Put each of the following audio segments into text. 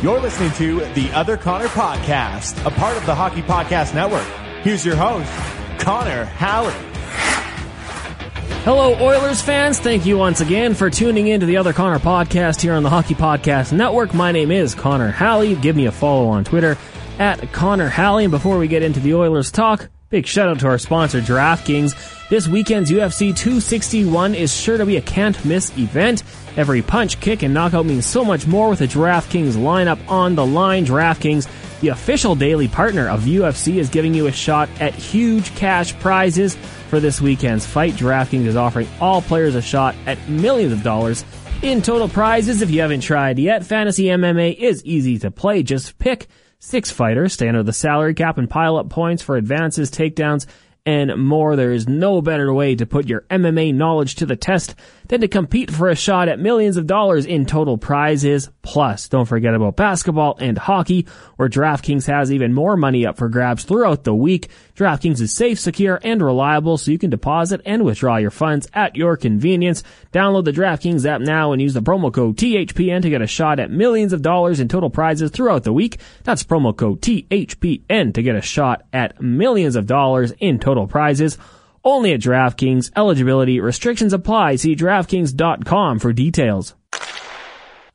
You're listening to the Other Connor Podcast, a part of the Hockey Podcast Network. Here's your host, Connor Halley. Hello, Oilers fans. Thank you once again for tuning in to the Other Connor Podcast here on the Hockey Podcast Network. My name is Connor Halley. Give me a follow on Twitter at Connor Halley. And before we get into the Oilers talk, big shout out to our sponsor, DraftKings. This weekend's UFC 261 is sure to be a can't miss event. Every punch, kick, and knockout means so much more with a DraftKings lineup on the line. DraftKings, the official daily partner of UFC, is giving you a shot at huge cash prizes for this weekend's fight. DraftKings is offering all players a shot at millions of dollars in total prizes. If you haven't tried yet, Fantasy MMA is easy to play. Just pick six fighters, stay under the salary cap, and pile up points for advances, takedowns, and more. There is no better way to put your MMA knowledge to the test than to compete for a shot at millions of dollars in total prizes. Plus, don't forget about basketball and hockey, where DraftKings has even more money up for grabs throughout the week. DraftKings is safe, secure, and reliable, so you can deposit and withdraw your funds at your convenience. Download the DraftKings app now and use the promo code THPN to get a shot at millions of dollars in total prizes throughout the week. That's promo code THPN to get a shot at millions of dollars in total prizes. Only at DraftKings. Eligibility restrictions apply. See DraftKings.com for details.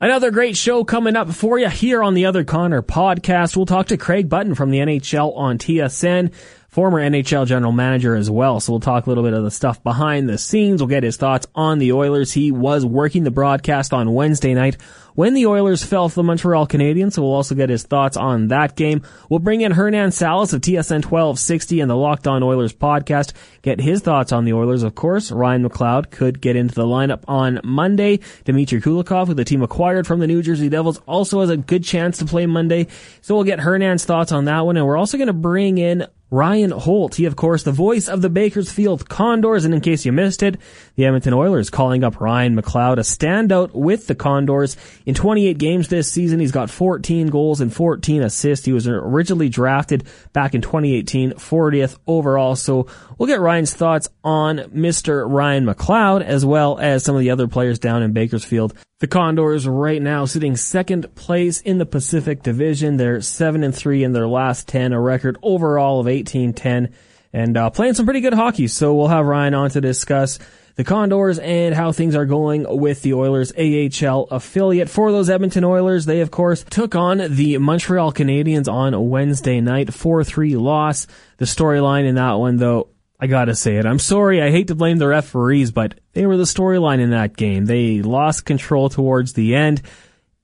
Another great show coming up for you here on the Other Connor podcast. We'll talk to Craig Button from the NHL on TSN, former NHL general manager as well. So we'll talk a little bit of the stuff behind the scenes. We'll get his thoughts on the Oilers. He was working the broadcast on Wednesday night when the Oilers fell to the Montreal Canadiens, so we'll also get his thoughts on that game. We'll bring in Hernan Salas of TSN 1260 and the Locked On Oilers podcast, get his thoughts on the Oilers, of course. Ryan McLeod could get into the lineup on Monday. Dmitry Kulikov, who the team acquired from the New Jersey Devils, also has a good chance to play Monday. So we'll get Hernan's thoughts on that one, and we're also going to bring in Ryan Holt. He, of course, the voice of the Bakersfield Condors. And in case you missed it, the Edmonton Oilers calling up Ryan McLeod, a standout with the Condors. In 28 games this season, he's got 14 goals and 14 assists. He was originally drafted back in 2018, 40th overall. So we'll get Ryan's thoughts on Mr. Ryan McLeod as well as some of the other players down in Bakersfield. The Condors right now sitting second place in the Pacific Division. They're 7 and 3 in their last 10, a record overall of 18-10 and uh, playing some pretty good hockey. So we'll have Ryan on to discuss the Condors and how things are going with the Oilers AHL affiliate. For those Edmonton Oilers, they of course took on the Montreal Canadiens on Wednesday night, 4-3 loss. The storyline in that one though, I gotta say it. I'm sorry. I hate to blame the referees, but they were the storyline in that game. They lost control towards the end.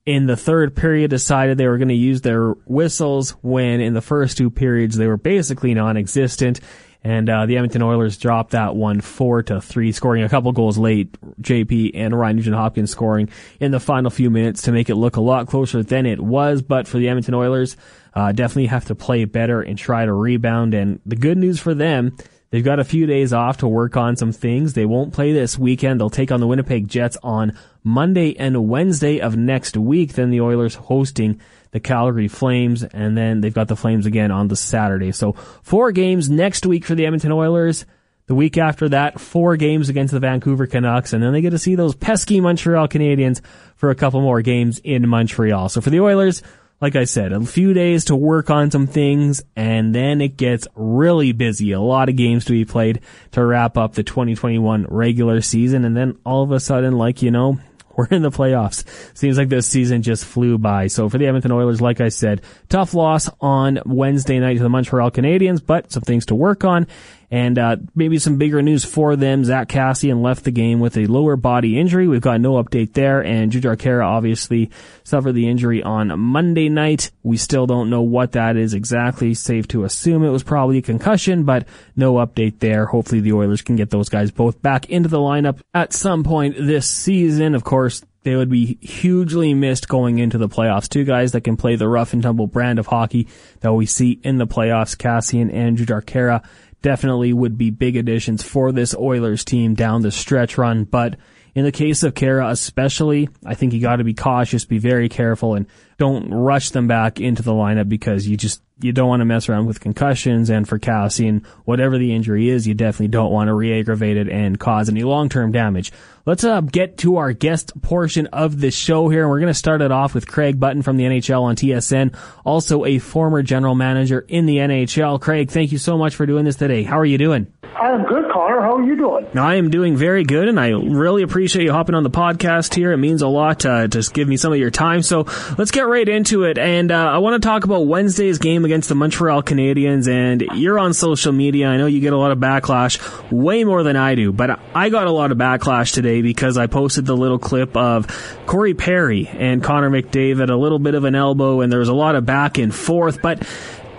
In the third period, decided they were going to use their whistles when in the first two periods they were basically non-existent. And uh, the Edmonton Oilers dropped that one four to three, scoring a couple goals late. JP and Ryan Nugent Hopkins scoring in the final few minutes to make it look a lot closer than it was. But for the Edmonton Oilers, uh, definitely have to play better and try to rebound. And the good news for them They've got a few days off to work on some things. They won't play this weekend. They'll take on the Winnipeg Jets on Monday and Wednesday of next week. Then the Oilers hosting the Calgary Flames, and then they've got the Flames again on the Saturday. So four games next week for the Edmonton Oilers. The week after that, four games against the Vancouver Canucks, and then they get to see those pesky Montreal Canadiens for a couple more games in Montreal. So for the Oilers, like I said, a few days to work on some things, and then it gets really busy. A lot of games to be played to wrap up the 2021 regular season, and then all of a sudden, like, you know, we're in the playoffs. Seems like this season just flew by. So for the Edmonton Oilers, like I said, tough loss on Wednesday night to the Montreal Canadiens, but some things to work on. And uh, maybe some bigger news for them. Zack Kassian left the game with a lower body injury. We've got no update there. And Jujhar Khaira obviously suffered the injury on Monday night. We still don't know what that is exactly. Safe to assume it was probably a concussion, but no update there. Hopefully the Oilers can get those guys both back into the lineup at some point this season. Of course, they would be hugely missed going into the playoffs. Two guys that can play the rough and tumble brand of hockey that we see in the playoffs, Kassian and Jujhar Khaira definitely would be big additions for this Oilers team down the stretch run. But In the case of Khaira, especially, I think you got to be cautious, be very careful, and don't rush them back into the lineup because you just you don't want to mess around with concussions. And for Kassian, whatever the injury is, you definitely don't want to re-aggravate it and cause any long-term damage. Let's uh, get to our guest portion of the show here. We're going to start it off with Craig Button from the NHL on TSN, also a former general manager in the NHL. Craig, thank you so much for doing this today. How are you doing? I'm good, Connor. How are you doing? I am doing very good, and I really appreciate you hopping on the podcast here. It means a lot to just give me some of your time. So let's get right into it. And uh, I want to talk about Wednesday's game against the Montreal Canadiens. And you're on social media. I know you get a lot of backlash, way more than I do. But I got a lot of backlash today because I posted the little clip of Corey Perry and Connor McDavid, a little bit of an elbow, and there was a lot of back and forth. But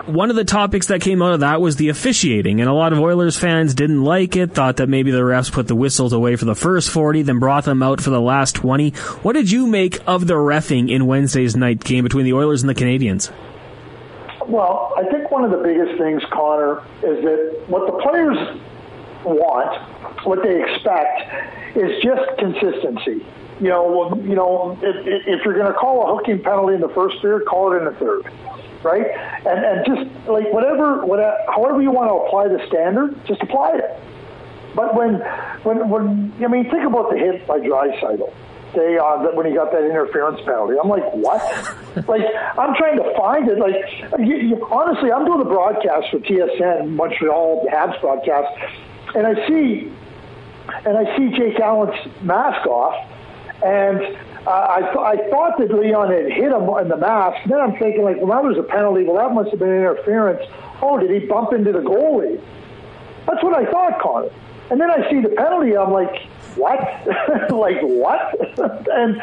one of the topics that came out of that was the officiating, and a lot of Oilers fans didn't like it, thought that maybe the refs put the whistles away for the first 40, then brought them out for the last 20. What did you make of the refing in Wednesday's night game between the Oilers and the Canadiens? Well, I think one of the biggest things, Connor, is that what the players want, what they expect, is just consistency. You know, you know, if, if you're going to call a hooking penalty in the first period, call it in the third right? And and just like whatever, whatever, however you want to apply the standard, just apply it. But when when when I mean, think about the hit by Draisaitl. They uh, when he got that interference penalty, I'm like, what? like I'm trying to find it. Like you, you, honestly, I'm doing the broadcast for TSN Montreal Habs broadcast, and I see and I see Jake Allen's mask off, and uh, I, th- I thought that Leon had hit him in the mask. Then I'm thinking, like, well, that was a penalty. Well, that must have been interference. Oh, did he bump into the goalie? That's what I thought, Connor. And then I see the penalty. I'm like, what? like what? and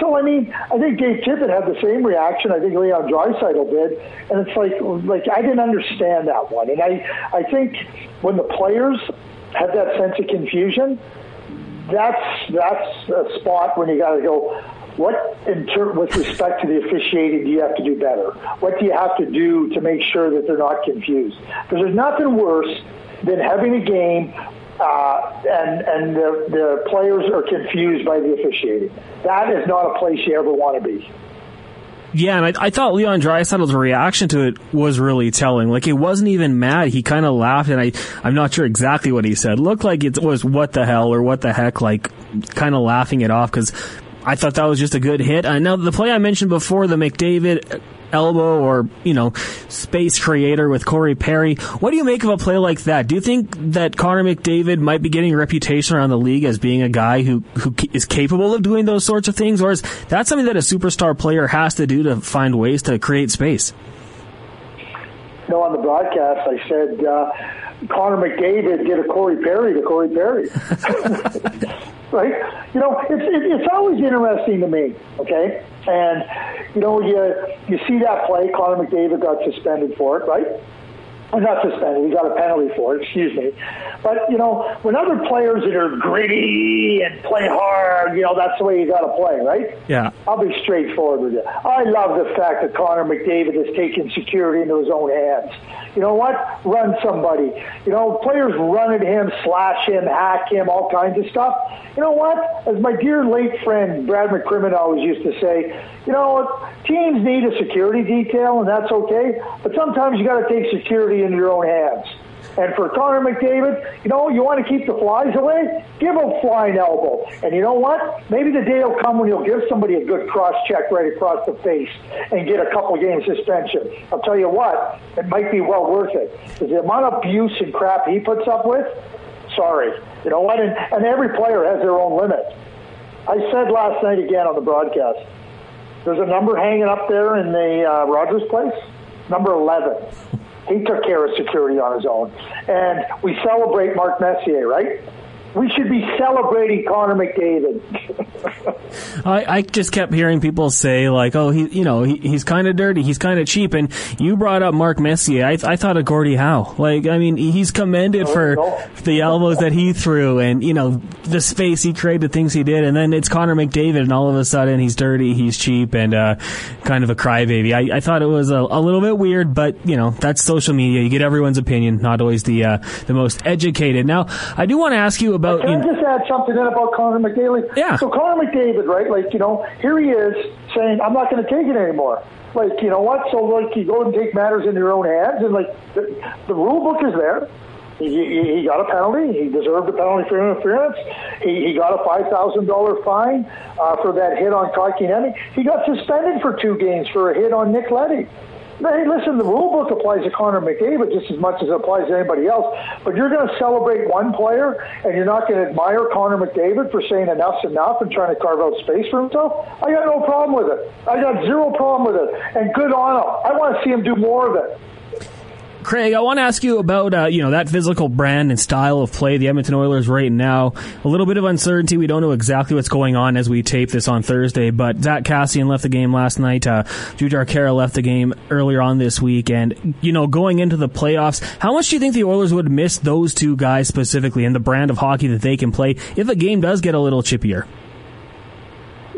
so I mean, I think Dave Tippett had the same reaction. I think Leon Draisaitl did, and it's like, like I didn't understand that one. And I, I think when the players had that sense of confusion, that's that's a spot when you got to go. What, in ter- with respect to the officiating, do you have to do better? What do you have to do to make sure that they're not confused? Because there's nothing worse than having a game uh, and and the, the players are confused by the officiating. That is not a place you ever want to be. Yeah, and I, I thought Leon Draisaitl's reaction to it was really telling. Like, he wasn't even mad. He kind of laughed, and I, I'm not sure exactly what he said. Looked like it was what the hell or what the heck, like, kind of laughing it off because I thought that was just a good hit. I know the play I mentioned before, the McDavid elbow or, you know, space creator with Corey Perry. What do you make of a play like that? Do you think that Connor McDavid might be getting a reputation around the league as being a guy who, who is capable of doing those sorts of things? Or is that something that a superstar player has to do to find ways to create space? No, on the broadcast, I said, uh, Connor McDavid did a Corey Perry to Corey Perry. right? You know, it's it, it's always interesting to me. Okay, and you know, you you see that play. Connor McDavid got suspended for it, right? Well, not suspended. He got a penalty for it. Excuse me. But you know, when other players that are gritty and play hard, you know, that's the way you got to play, right? Yeah. I'll be straightforward with you. I love the fact that Connor McDavid has taken security into his own hands. You know what? Run somebody. You know, players run at him, slash him, hack him, all kinds of stuff. You know what? As my dear late friend Brad McCrimmon always used to say, you know, teams need a security detail, and that's okay. But sometimes you got to take security into your own hands. And for Connor McDavid, you know, you want to keep the flies away? Give a flying elbow. And you know what? Maybe the day will come when you'll give somebody a good cross check right across the face and get a couple game suspension. I'll tell you what, it might be well worth it. Because the amount of abuse and crap he puts up with, sorry. You know what? And, and every player has their own limit. I said last night again on the broadcast, there's a number hanging up there in the uh, Rogers place, number 11. He took care of security on his own. And we celebrate Mark Messier, right? We should be celebrating Connor McDavid. I, I just kept hearing people say like, "Oh, he, you know, he, he's kind of dirty, he's kind of cheap." And you brought up Mark Messier. I, I thought of Gordie Howe. Like, I mean, he's commended oh, for no. the elbows that he threw, and you know, the space he created, the things he did. And then it's Connor McDavid, and all of a sudden he's dirty, he's cheap, and uh, kind of a crybaby. I, I thought it was a, a, little bit weird, but you know, that's social media. You get everyone's opinion, not always the uh, the most educated. Now, I do want to ask you about. Can I just add something in about Connor McDavid? Yeah. So Connor McDavid, right? Like you know, here he is saying, "I'm not going to take it anymore." Like you know what? So like you go and take matters in your own hands, and like the, the rule book is there. He, he, he got a penalty. He deserved a penalty for interference. He, he got a five thousand dollar fine uh, for that hit on Kotkaniemi. He got suspended for two games for a hit on Nick Leddy. Hey, listen, the rule book applies to Connor McDavid just as much as it applies to anybody else. But you're going to celebrate one player, and you're not going to admire Connor McDavid for saying enough's enough and trying to carve out space for himself. I got no problem with it. I got zero problem with it, and good on him. I want to see him do more of it. Craig, I want to ask you about uh, you know that physical brand and style of play the Edmonton Oilers right now. A little bit of uncertainty. We don't know exactly what's going on as we tape this on Thursday. But Zack Kassian left the game last night. Uh, Jujhar Khaira left the game earlier on this week. And you know, going into the playoffs, how much do you think the Oilers would miss those two guys specifically and the brand of hockey that they can play if a game does get a little chippier?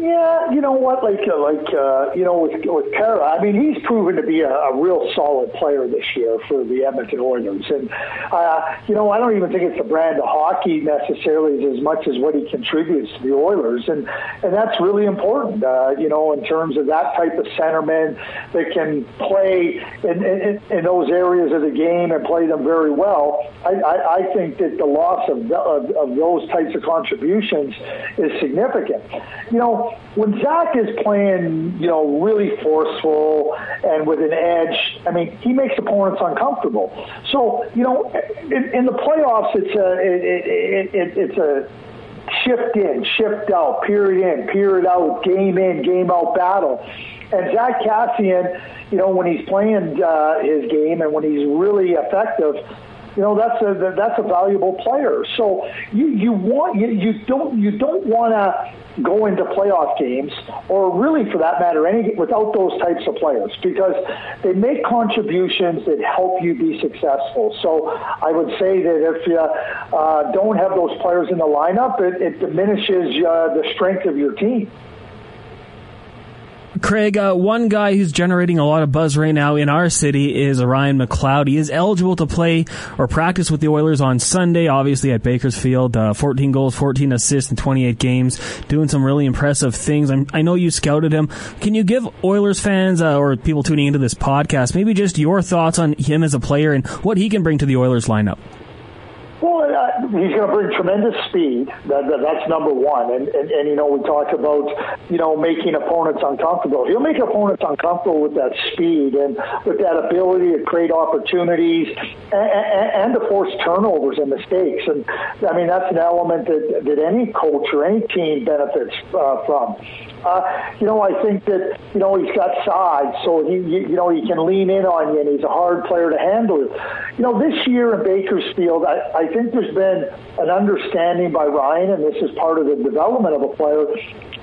Yeah, you know what? Like, uh, like uh, you know, with with Khaira, I mean, he's proven to be a, a real solid player this year for the Edmonton Oilers, and uh, you know, I don't even think it's the brand of hockey necessarily as much as what he contributes to the Oilers, and and that's really important. Uh, you know, in terms of that type of centerman that can play in, in, in those areas of the game and play them very well. I, I, I think that the loss of, of of those types of contributions is significant. You know when Zack is playing, you know, really forceful and with an edge, I mean, he makes opponents uncomfortable. So, you know, in, in the playoffs, it's a it, it, it, it's a shift in, shift out, period in, period out, game in, game out battle. And Zack Kassian, you know, when he's playing uh, his game and when he's really effective, you know that's a that's a valuable player. So you you want you, you don't you don't want to go into playoff games or really for that matter any without those types of players because they make contributions that help you be successful. So I would say that if you uh, don't have those players in the lineup, it, it diminishes uh, the strength of your team. Craig, uh, one guy who's generating a lot of buzz right now in our city is Ryan McLeod. He is eligible to play or practice with the Oilers on Sunday, obviously at Bakersfield. Uh, 14 goals, 14 assists in 28 games, doing some really impressive things. I'm, i know you scouted him. Can you give Oilers fans uh, or people tuning into this podcast maybe just your thoughts on him as a player and what he can bring to the Oilers lineup? Well, uh, he's going to bring tremendous speed. That, that, that's number one. And, and, and, you know, we talk about, you know, making opponents uncomfortable. He'll make opponents uncomfortable with that speed and with that ability to create opportunities and, and, and to force turnovers and mistakes. And, I mean, that's an element that, that any coach or any team benefits uh, from. Uh, you know, I think that you know he's got size, so he you, you know he can lean in on you, and he's a hard player to handle. You know, this year in Bakersfield, I, I think there's been an understanding by Ryan, and this is part of the development of a player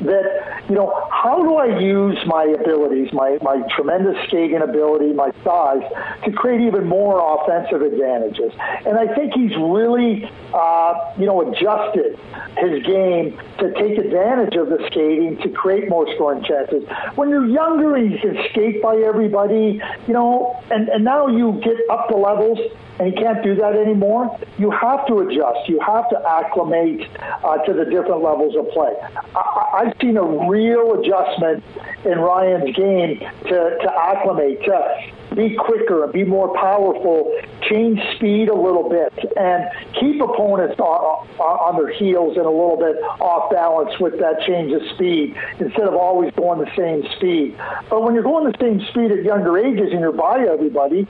that, you know, how do I use my abilities, my, my tremendous skating ability, my size, to create even more offensive advantages? And I think he's really, uh, you know, adjusted his game to take advantage of the skating to create more scoring chances. When you're younger and you can skate by everybody, you know, and, and now you get up the levels and you can't do that anymore, you have to adjust. You have to acclimate uh, to the different levels of play. I, I've seen a real adjustment in Ryan's game to, to acclimate, to be quicker and be more powerful, change speed a little bit, and keep opponents on, on their heels and a little bit off balance with that change of speed instead of always going the same speed. But when you're going the same speed at younger ages and you're by everybody,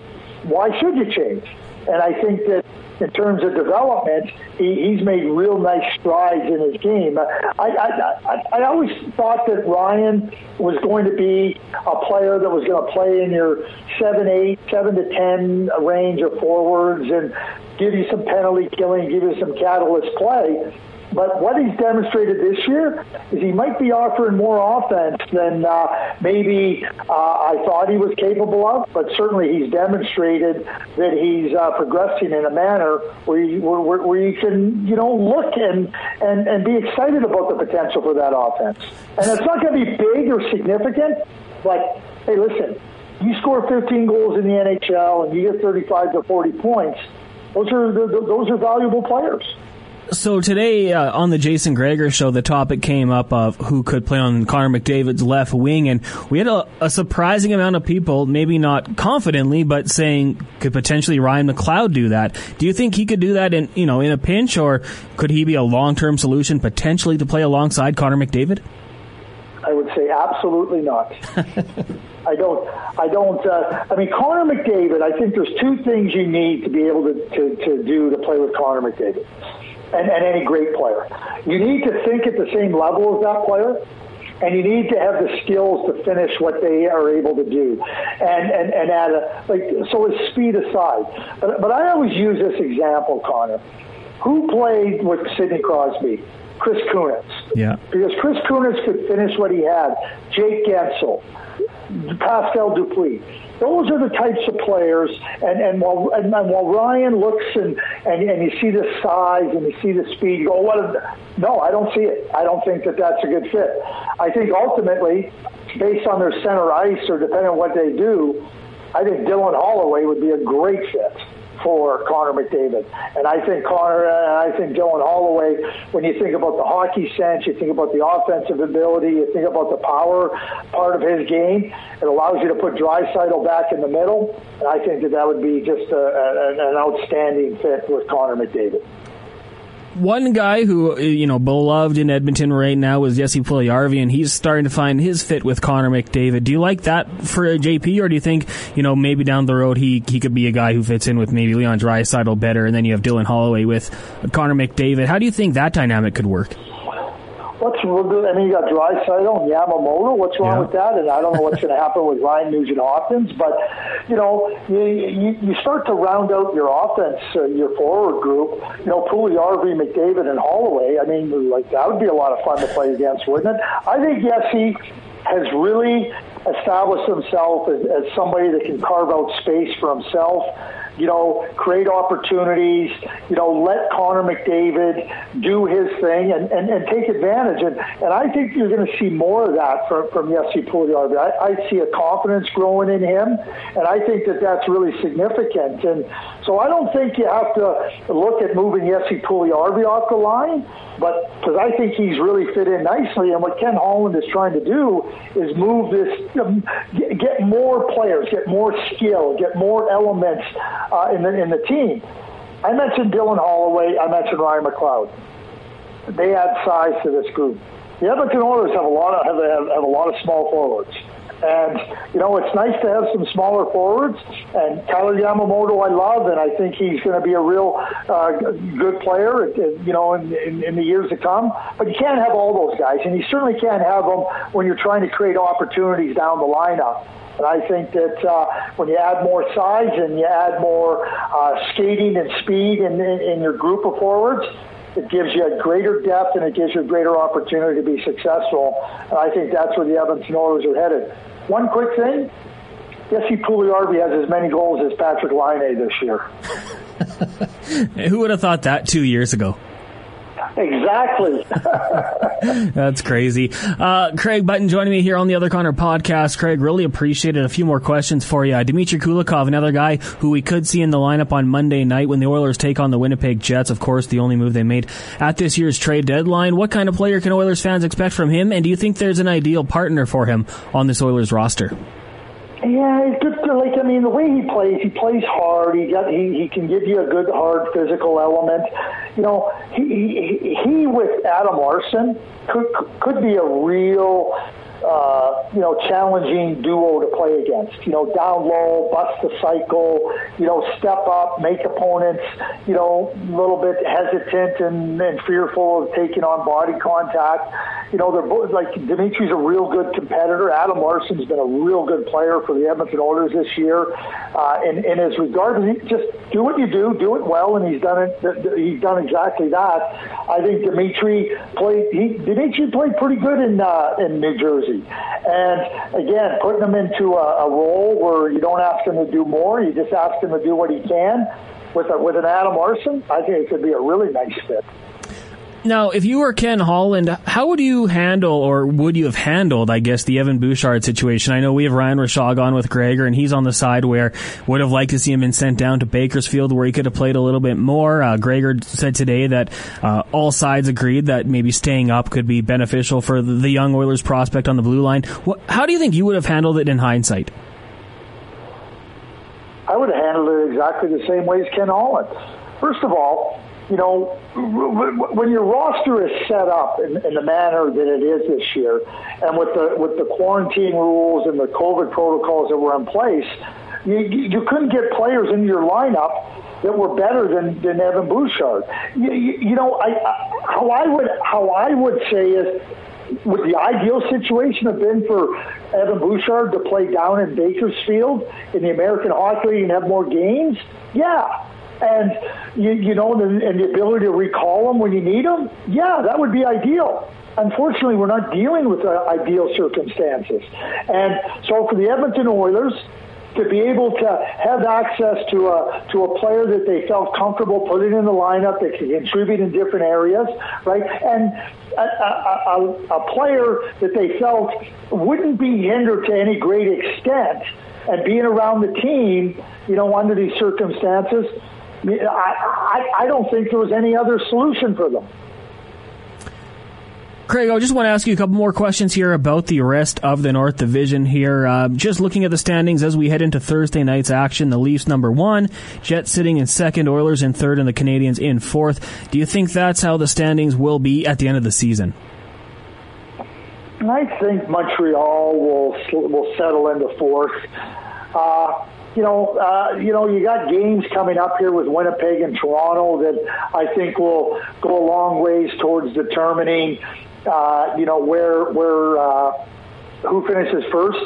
why should you change? And I think that in terms of development, he, he's made real nice strides in his game. I, I, I, I always thought that Ryan was going to be a player that was going to play in your seven, eight, seven to ten range of forwards and give you some penalty killing, give you some catalyst play. But what he's demonstrated this year is he might be offering more offense than uh, maybe uh, I thought he was capable of. But certainly he's demonstrated that he's uh, progressing in a manner where you, where, where you can, you know, look and, and, and be excited about the potential for that offense. And it's not going to be big or significant, but hey, listen, you score 15 goals in the NHL and you get 35 to 40 points. Those are those are valuable players. So today uh, on the Jason Gregor show, the topic came up of who could play on Connor McDavid's left wing, and we had a, a, surprising amount of people, maybe not confidently, but saying could potentially Ryan McLeod do that. Do you think he could do that in you know in a pinch, or could he be a long term solution potentially to play alongside Connor McDavid? I would say absolutely not. I don't. I don't. Uh, I mean, Connor McDavid. I think there's two things you need to be able to, to, to do to play with Connor McDavid and, and any great player. You need to think at the same level as that player and you need to have the skills to finish what they are able to do. And and and add a like so is speed aside. But but I always use this example, Connor. Who played with Sidney Crosby? Chris Kunitz. Yeah. Because Chris Kunitz could finish what he had. Jake Guentzel, Pascal Dupuis those are the types of players. And, and while and, and while Ryan looks and, and and you see the size and you see the speed, you go, what? No, I don't see it. I don't think that that's a good fit. I think ultimately, based on their center ice or depending on what they do, I think Dylan Holloway would be a great fit for Connor McDavid. And I think Connor, and I think Dylan Holloway, when you think about the hockey sense, you think about the offensive ability, you think about the power part of his game, it allows you to put Draisaitl back in the middle. And I think that that would be just uh, a, a, an outstanding fit with Connor McDavid. One guy who uh, you know beloved in Edmonton right now is Jesse Puljujarvi, and he's starting to find his fit with Connor McDavid. Do you like that for uh, JP, or do you think you know maybe down the road he he could be a guy who fits in with maybe Leon Draisaitl better, and then you have Dylan Holloway with Connor McDavid? How do you think that dynamic could work? What's I mean, you got Draisaitl and Yamamoto. What's wrong yeah. with that? And I don't know what's going to happen with Ryan Nugent Hopkins, but you know, you, you, you start to round out your offense, uh, your forward group. You know, Puljujarvi, McDavid, and Holloway. I mean, like that would be a lot of fun to play against, wouldn't it? I think yes, he has really established himself as, as somebody that can carve out space for himself you know, create opportunities, you know, let Connor McDavid do his thing and, and, and take advantage. And, and I think you're going to see more of that from, from Jesse Puljujarvi. I, I see a confidence growing in him, and I think that that's really significant. And so I don't think you have to look at moving Jesse Puljujarvi off the line, but because I think he's really fit in nicely. And what Ken Holland is trying to do is move this, um, get more players, get more skill, get more elements uh, in the in the team. I mentioned Dylan Holloway. I mentioned Ryan McLeod. They add size to this group. The Edmonton Oilers have a lot of have, have, have a lot of small forwards. And, you know, it's nice to have some smaller forwards. And Kailer Yamamoto, I love, and I think he's going to be a real uh, good player, you know, in, in, in the years to come. But you can't have all those guys, and you certainly can't have them when you're trying to create opportunities down the lineup. And I think that uh, when you add more size and you add more uh, skating and speed in, in, in your group of forwards, it gives you a greater depth and it gives you a greater opportunity to be successful. And I think that's where the Edmonton Oilers are headed. One quick thing. Jesse Puljujarvi has as many goals as Patrik Laine this year. Who would have thought that two years ago? Exactly. That's crazy. Uh, Craig Button joining me here on the Other Connor podcast. Craig, really appreciated. A few more questions for you. Dmitry Kulikov, another guy who we could see in the lineup on Monday night when the Oilers take on the Winnipeg Jets. Of course, the only move they made at this year's trade deadline. What kind of player can Oilers fans expect from him? And do you think there's an ideal partner for him on this Oilers roster? Yeah, it's just like I mean the way he plays, he plays hard. He got he, he can give you a good hard physical element. You know, he he, he with Adam Larsson could could be a real uh, you know, challenging duo to play against. You know, down low, bust the cycle, you know, step up, make opponents, you know, a little bit hesitant and, and fearful of taking on body contact. you know, they're both like Dimitri's a real good competitor. Adam Larsson's been a real good player for the Edmonton Oilers this year. Uh, in, in his regard, just do what you do, do it well, and he's done it. He's done exactly that. I think Dimitri played. He, Dimitri played pretty good in uh, in New Jersey, and again, putting him into a, a role where you don't ask him to do more, you just ask him to do what he can. With a, with an Adam Larsson, I think it could be a really nice fit. Now, if you were Ken Holland, how would you handle, or would you have handled, I guess, the Evan Bouchard situation? I know we have Ryan Rishaug on with Gregor, and he's on the side where would have liked to see him been sent down to Bakersfield, where he could have played a little bit more. Uh, Gregor said today that uh, all sides agreed that maybe staying up could be beneficial for the young Oilers prospect on the blue line. What, how do you think you would have handled it in hindsight? I would have handled it exactly the same way as Ken Holland. First of all, you know, when your roster is set up in, in, the manner that it is this year, and with the with the quarantine rules and the COVID protocols that were in place, you, you couldn't get players in your lineup that were better than, than Evan Bouchard. You, you, know, I, I, how I would how I would say is would the ideal situation have been for Evan Bouchard to play down in Bakersfield in the American Hockey League and have more games? Yeah and you, you know, and, and the ability to recall them when you need them, yeah, that would be ideal. Unfortunately, we're not dealing with uh, ideal circumstances. And so for the Edmonton Oilers, to be able to have access to a to a player that they felt comfortable putting in the lineup that can contribute in different areas, right? And a, a, a, a player that they felt wouldn't be hindered to any great extent, and being around the team, you know, under these circumstances, I, I, I don't think there was any other solution for them. Craig, I just want to ask you a couple more questions here about the rest of the North Division here. Uh, just looking at the standings as we head into Thursday night's action, the Leafs number one, Jets sitting in second, Oilers in third, and the Canadiens in fourth. Do you think that's how the standings will be at the end of the season? I think Montreal will will settle into fourth. Uh, you know, uh, you know, you got games coming up here with Winnipeg and Toronto that I think will go a long ways towards determining, uh, you know, where where uh, who finishes first.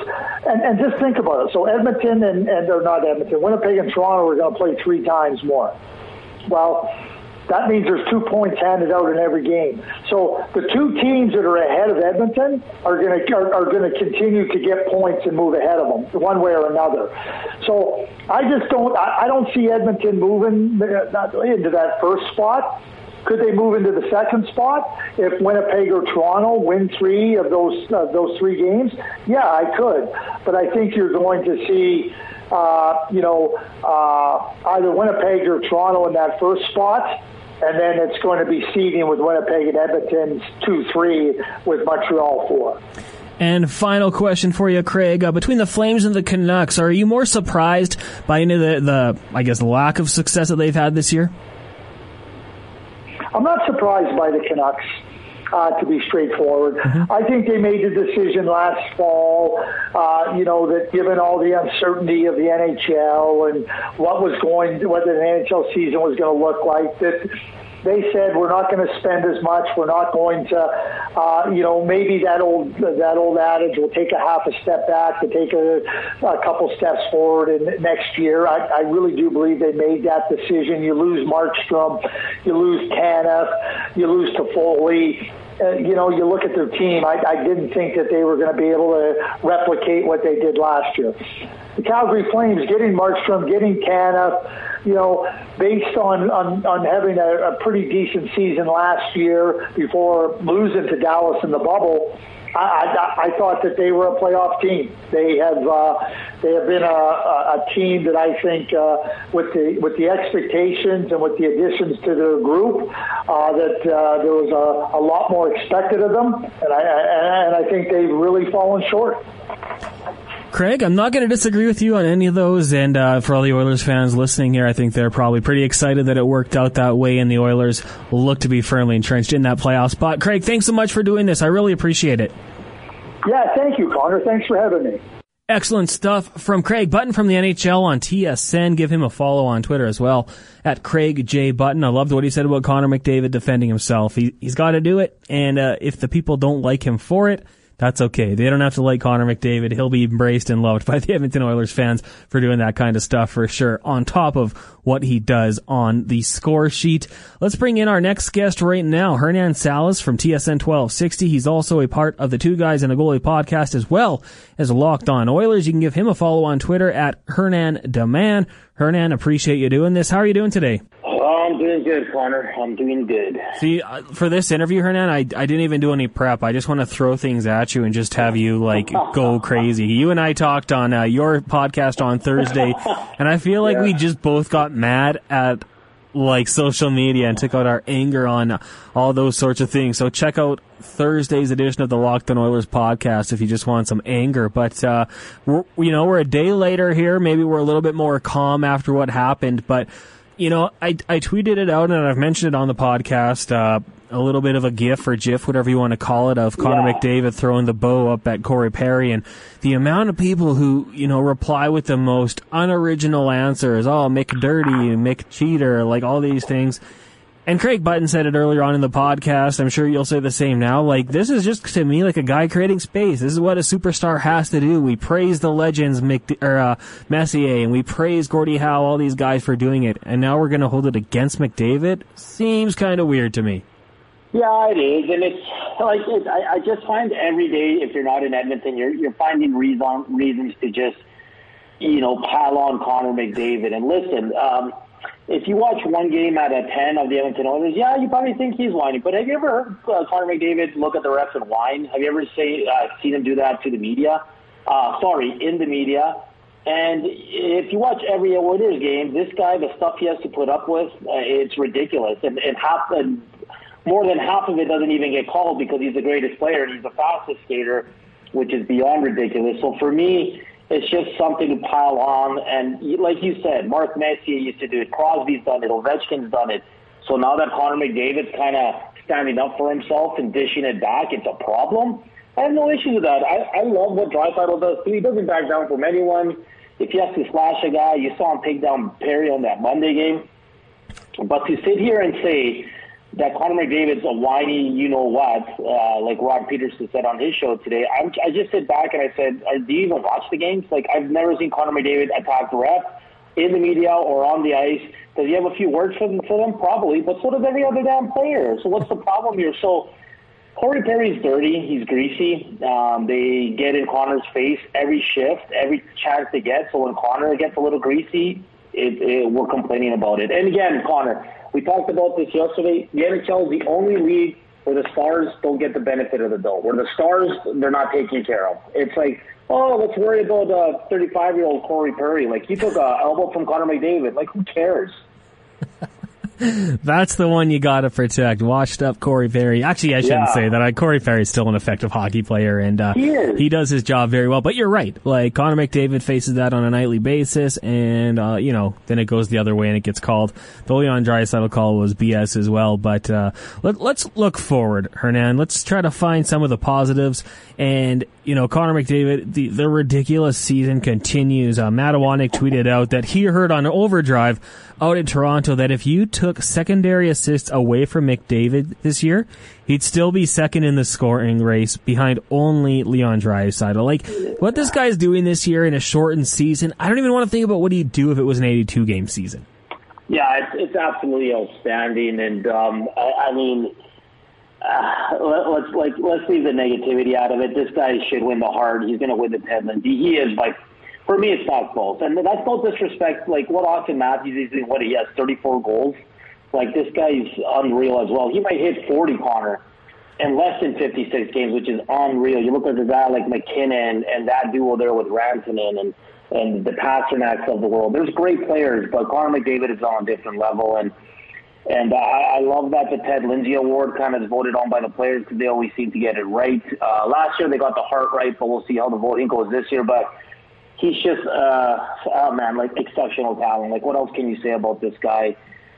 And, and just think about it. So Edmonton and and or not Edmonton, Winnipeg and Toronto are going to play three times more. Well that means there's two points handed out in every game. So the two teams that are ahead of Edmonton are going to are, are going to continue to get points and move ahead of them one way or another. So I just don't I, I don't see Edmonton moving uh, into that first spot. Could they move into the second spot if Winnipeg or Toronto win three of those uh, those three games? Yeah, I could, but I think you're going to see, uh, you know, uh, either Winnipeg or Toronto in that first spot, and then it's going to be seeding with Winnipeg and Edmonton 2 3 with Montreal 4. And final question for you, Craig. Uh, between the Flames and the Canucks, are you more surprised by any of the, the, I guess, lack of success that they've had this year? I'm not surprised by the Canucks uh, to be straightforward. Mm-hmm. I think they made the decision last fall, uh, you know, that given all the uncertainty of the NHL and what was going, what the NHL season was going to look like, that they said we're not going to spend as much. We're not going to, uh, you know, maybe that old that old adage will take a half a step back to take a, a couple steps forward in next year. I, I really do believe they made that decision. You lose Markstrom, you lose Tanev, you lose Toffoli uh, you know, you look at their team, I, I didn't think that they were going to be able to replicate what they did last year. The Calgary Flames getting Markstrom, getting Tanev, you know, based on, on, on having a, a pretty decent season last year before losing to Dallas in the bubble, I, I, thought that they were a playoff team. They have uh, they have been a, a, a team that I think uh, with the with the expectations and with the additions to their group uh, that uh, there was a, a lot more expected of them, and I and I think they've really fallen short. Craig, I'm not going to disagree with you on any of those. And uh, for all the Oilers fans listening here, I think they're probably pretty excited that it worked out that way, and the Oilers look to be firmly entrenched in that playoff spot. Craig, thanks so much for doing this. I really appreciate it. Yeah, thank you, Connor. Thanks for having me. Excellent stuff from Craig Button from the NHL on TSN. Give him a follow on Twitter as well at Craig J Button. I loved what he said about Connor McDavid defending himself. He, he's got to do it, and uh, if the people don't like him for it, that's okay. They don't have to like Connor McDavid. He'll be embraced and loved by the Edmonton Oilers fans for doing that kind of stuff for sure, on top of what he does on the score sheet. Let's bring in our next guest right now, Hernan Salas from TSN 1260. He's also a part of the Two Guys and a Goalie podcast as well as Locked On Oilers. You can give him a follow on Twitter at Hernan Deman. Hernan, appreciate you doing this. How are you doing today? I'm doing good, Connor. I'm doing good. See, uh, for this interview, Hernan, I, I didn't even do any prep. I just want to throw things at you and just have you like go crazy. You and I talked on uh, your podcast on Thursday, and I feel like yeah. we just both got mad at like social media and took out our anger on all those sorts of things. So check out Thursday's edition of the Locked On Oilers podcast if you just want some anger. But uh, you know, we're a day later here. Maybe we're a little bit more calm after what happened, but you know, I, I tweeted it out and I've mentioned it on the podcast. Uh, a little bit of a gif or gif, whatever you want to call it, of Connor yeah. McDavid throwing the bow up at Corey Perry, and the amount of people who you know reply with the most unoriginal answers. Oh, McDirty, McCheater, like all these things. And Craig Button said it earlier on in the podcast. I'm sure you'll say the same now. Like, this is just to me like a guy creating space. This is what a superstar has to do. We praise the legends, Mc, or, uh, Messier, and we praise Gordie Howe, all these guys for doing it. And now we're going to hold it against McDavid? Seems kind of weird to me. Yeah, it is, and it's like I, I just find every day if you're not in Edmonton, you're you're finding reason reasons to just you know pile on Connor McDavid. And listen, um, if you watch one game out of ten of the Edmonton Oilers, yeah, you probably think he's whining. But have you ever heard uh, Connor McDavid look at the refs and whine? Have you ever say, uh, seen him do that to the media? Uh, sorry, in the media. And if you watch every Oilers game, this guy, the stuff he has to put up with, uh, it's ridiculous. And, and half, and more than half of it doesn't even get called because he's the greatest player and he's the fastest skater, which is beyond ridiculous. So for me, it's just something to pile on. And like you said, Mark Messier used to do it. Crosby's done it. Ovechkin's done it. So now that Connor McDavid's kind of standing up for himself and dishing it back, it's a problem. I have no issue with that. I, I love what Draisaitl does too. He doesn't back down from anyone. If he has to slash a guy, you saw him take down Perry on that Monday game. But to sit here and say that Connor McDavid's a whiny, you know what, uh, like Rod Pedersen said on his show today. I'm, I just sit back and I said, uh, do you even watch the games? Like, I've never seen Connor McDavid attack the ref in the media or on the ice. Does he have a few words for them, for them? Probably, but so does every other damn player. So what's the problem here? So Corey Perry's dirty. He's greasy. Um, they get in Connor's face every shift, every chance they get. So when Connor gets a little greasy, it, it, we're complaining about it. And again, Connor, we talked about this yesterday. The NHL is the only league where the stars don't get the benefit of the doubt. Where the stars, they're not taken care of. It's like, oh, let's worry about uh, 35 year old Corey Perry. Like, he took a elbow from Connor McDavid. Like, who cares? That's the one you got to protect. Washed up Corey Perry. Actually, I shouldn't yeah. say that. I, Corey Perry's still an effective hockey player, and uh, he, he, does his job very well. But you're right. Like Connor McDavid faces that on a nightly basis, and uh, you know, then it goes the other way and it gets called. The Leon Draisaitl call was BS as well. But uh, let, let's look forward, Hernan. Let's try to find some of the positives. And you know, Connor McDavid, the, the ridiculous season continues. Uh, Matt Iwanek tweeted out that he heard on Overdrive out in Toronto that if you took secondary assists away from McDavid this year, he'd still be second in the scoring race behind only Leon Draisaitl. Like, what this guy's doing this year in a shortened season, I don't even want to think about what he'd do if it was an 82 game season. Yeah, it's, it's absolutely outstanding. And, um, I, I mean, uh, let, us like let's leave the negativity out of it. This guy should win the Hart. He's going to win the Penland. He is by for me, it's not close. And that's no disrespect. Like what Auston Matthews is doing, what he has, 34 goals. Like this guy's unreal as well. He might hit 40, Connor, in less than 56 games, which is unreal. You look at a guy like MacKinnon and that duo there with Rantanen and and the Pastrnaks of the world. There's great players, but Connor McDavid is on a different level. And and I, I love that the Ted Lindsay Award kind of is voted on by the players because they always seem to get it right. Uh, last year they got the Hart right, but we'll see how the voting goes this year. But he's just, uh, oh man, like exceptional talent. Like, what else can you say about this guy?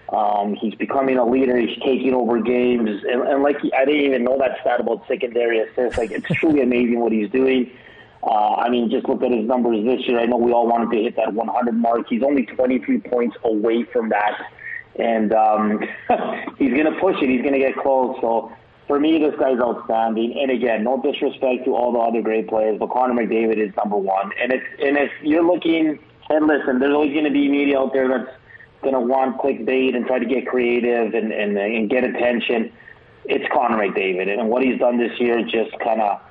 Um, he's becoming a leader. He's taking over games, and, and like I didn't even know that stat about secondary assists. Like, it's truly amazing what he's doing. Uh, I mean, just look at his numbers this year. I know we all wanted to hit that 100 mark. He's only 23 points away from that, and um, he's going to push it. He's going to get close. So for me, this guy's outstanding. And again, no disrespect to all the other great players, but Connor McDavid is number one. And if and if you're looking, and listen, there's always going to be media out there that's going to want clickbait and try to get creative and and, and get attention. It's Connor McDavid, and what he's done this year just kind of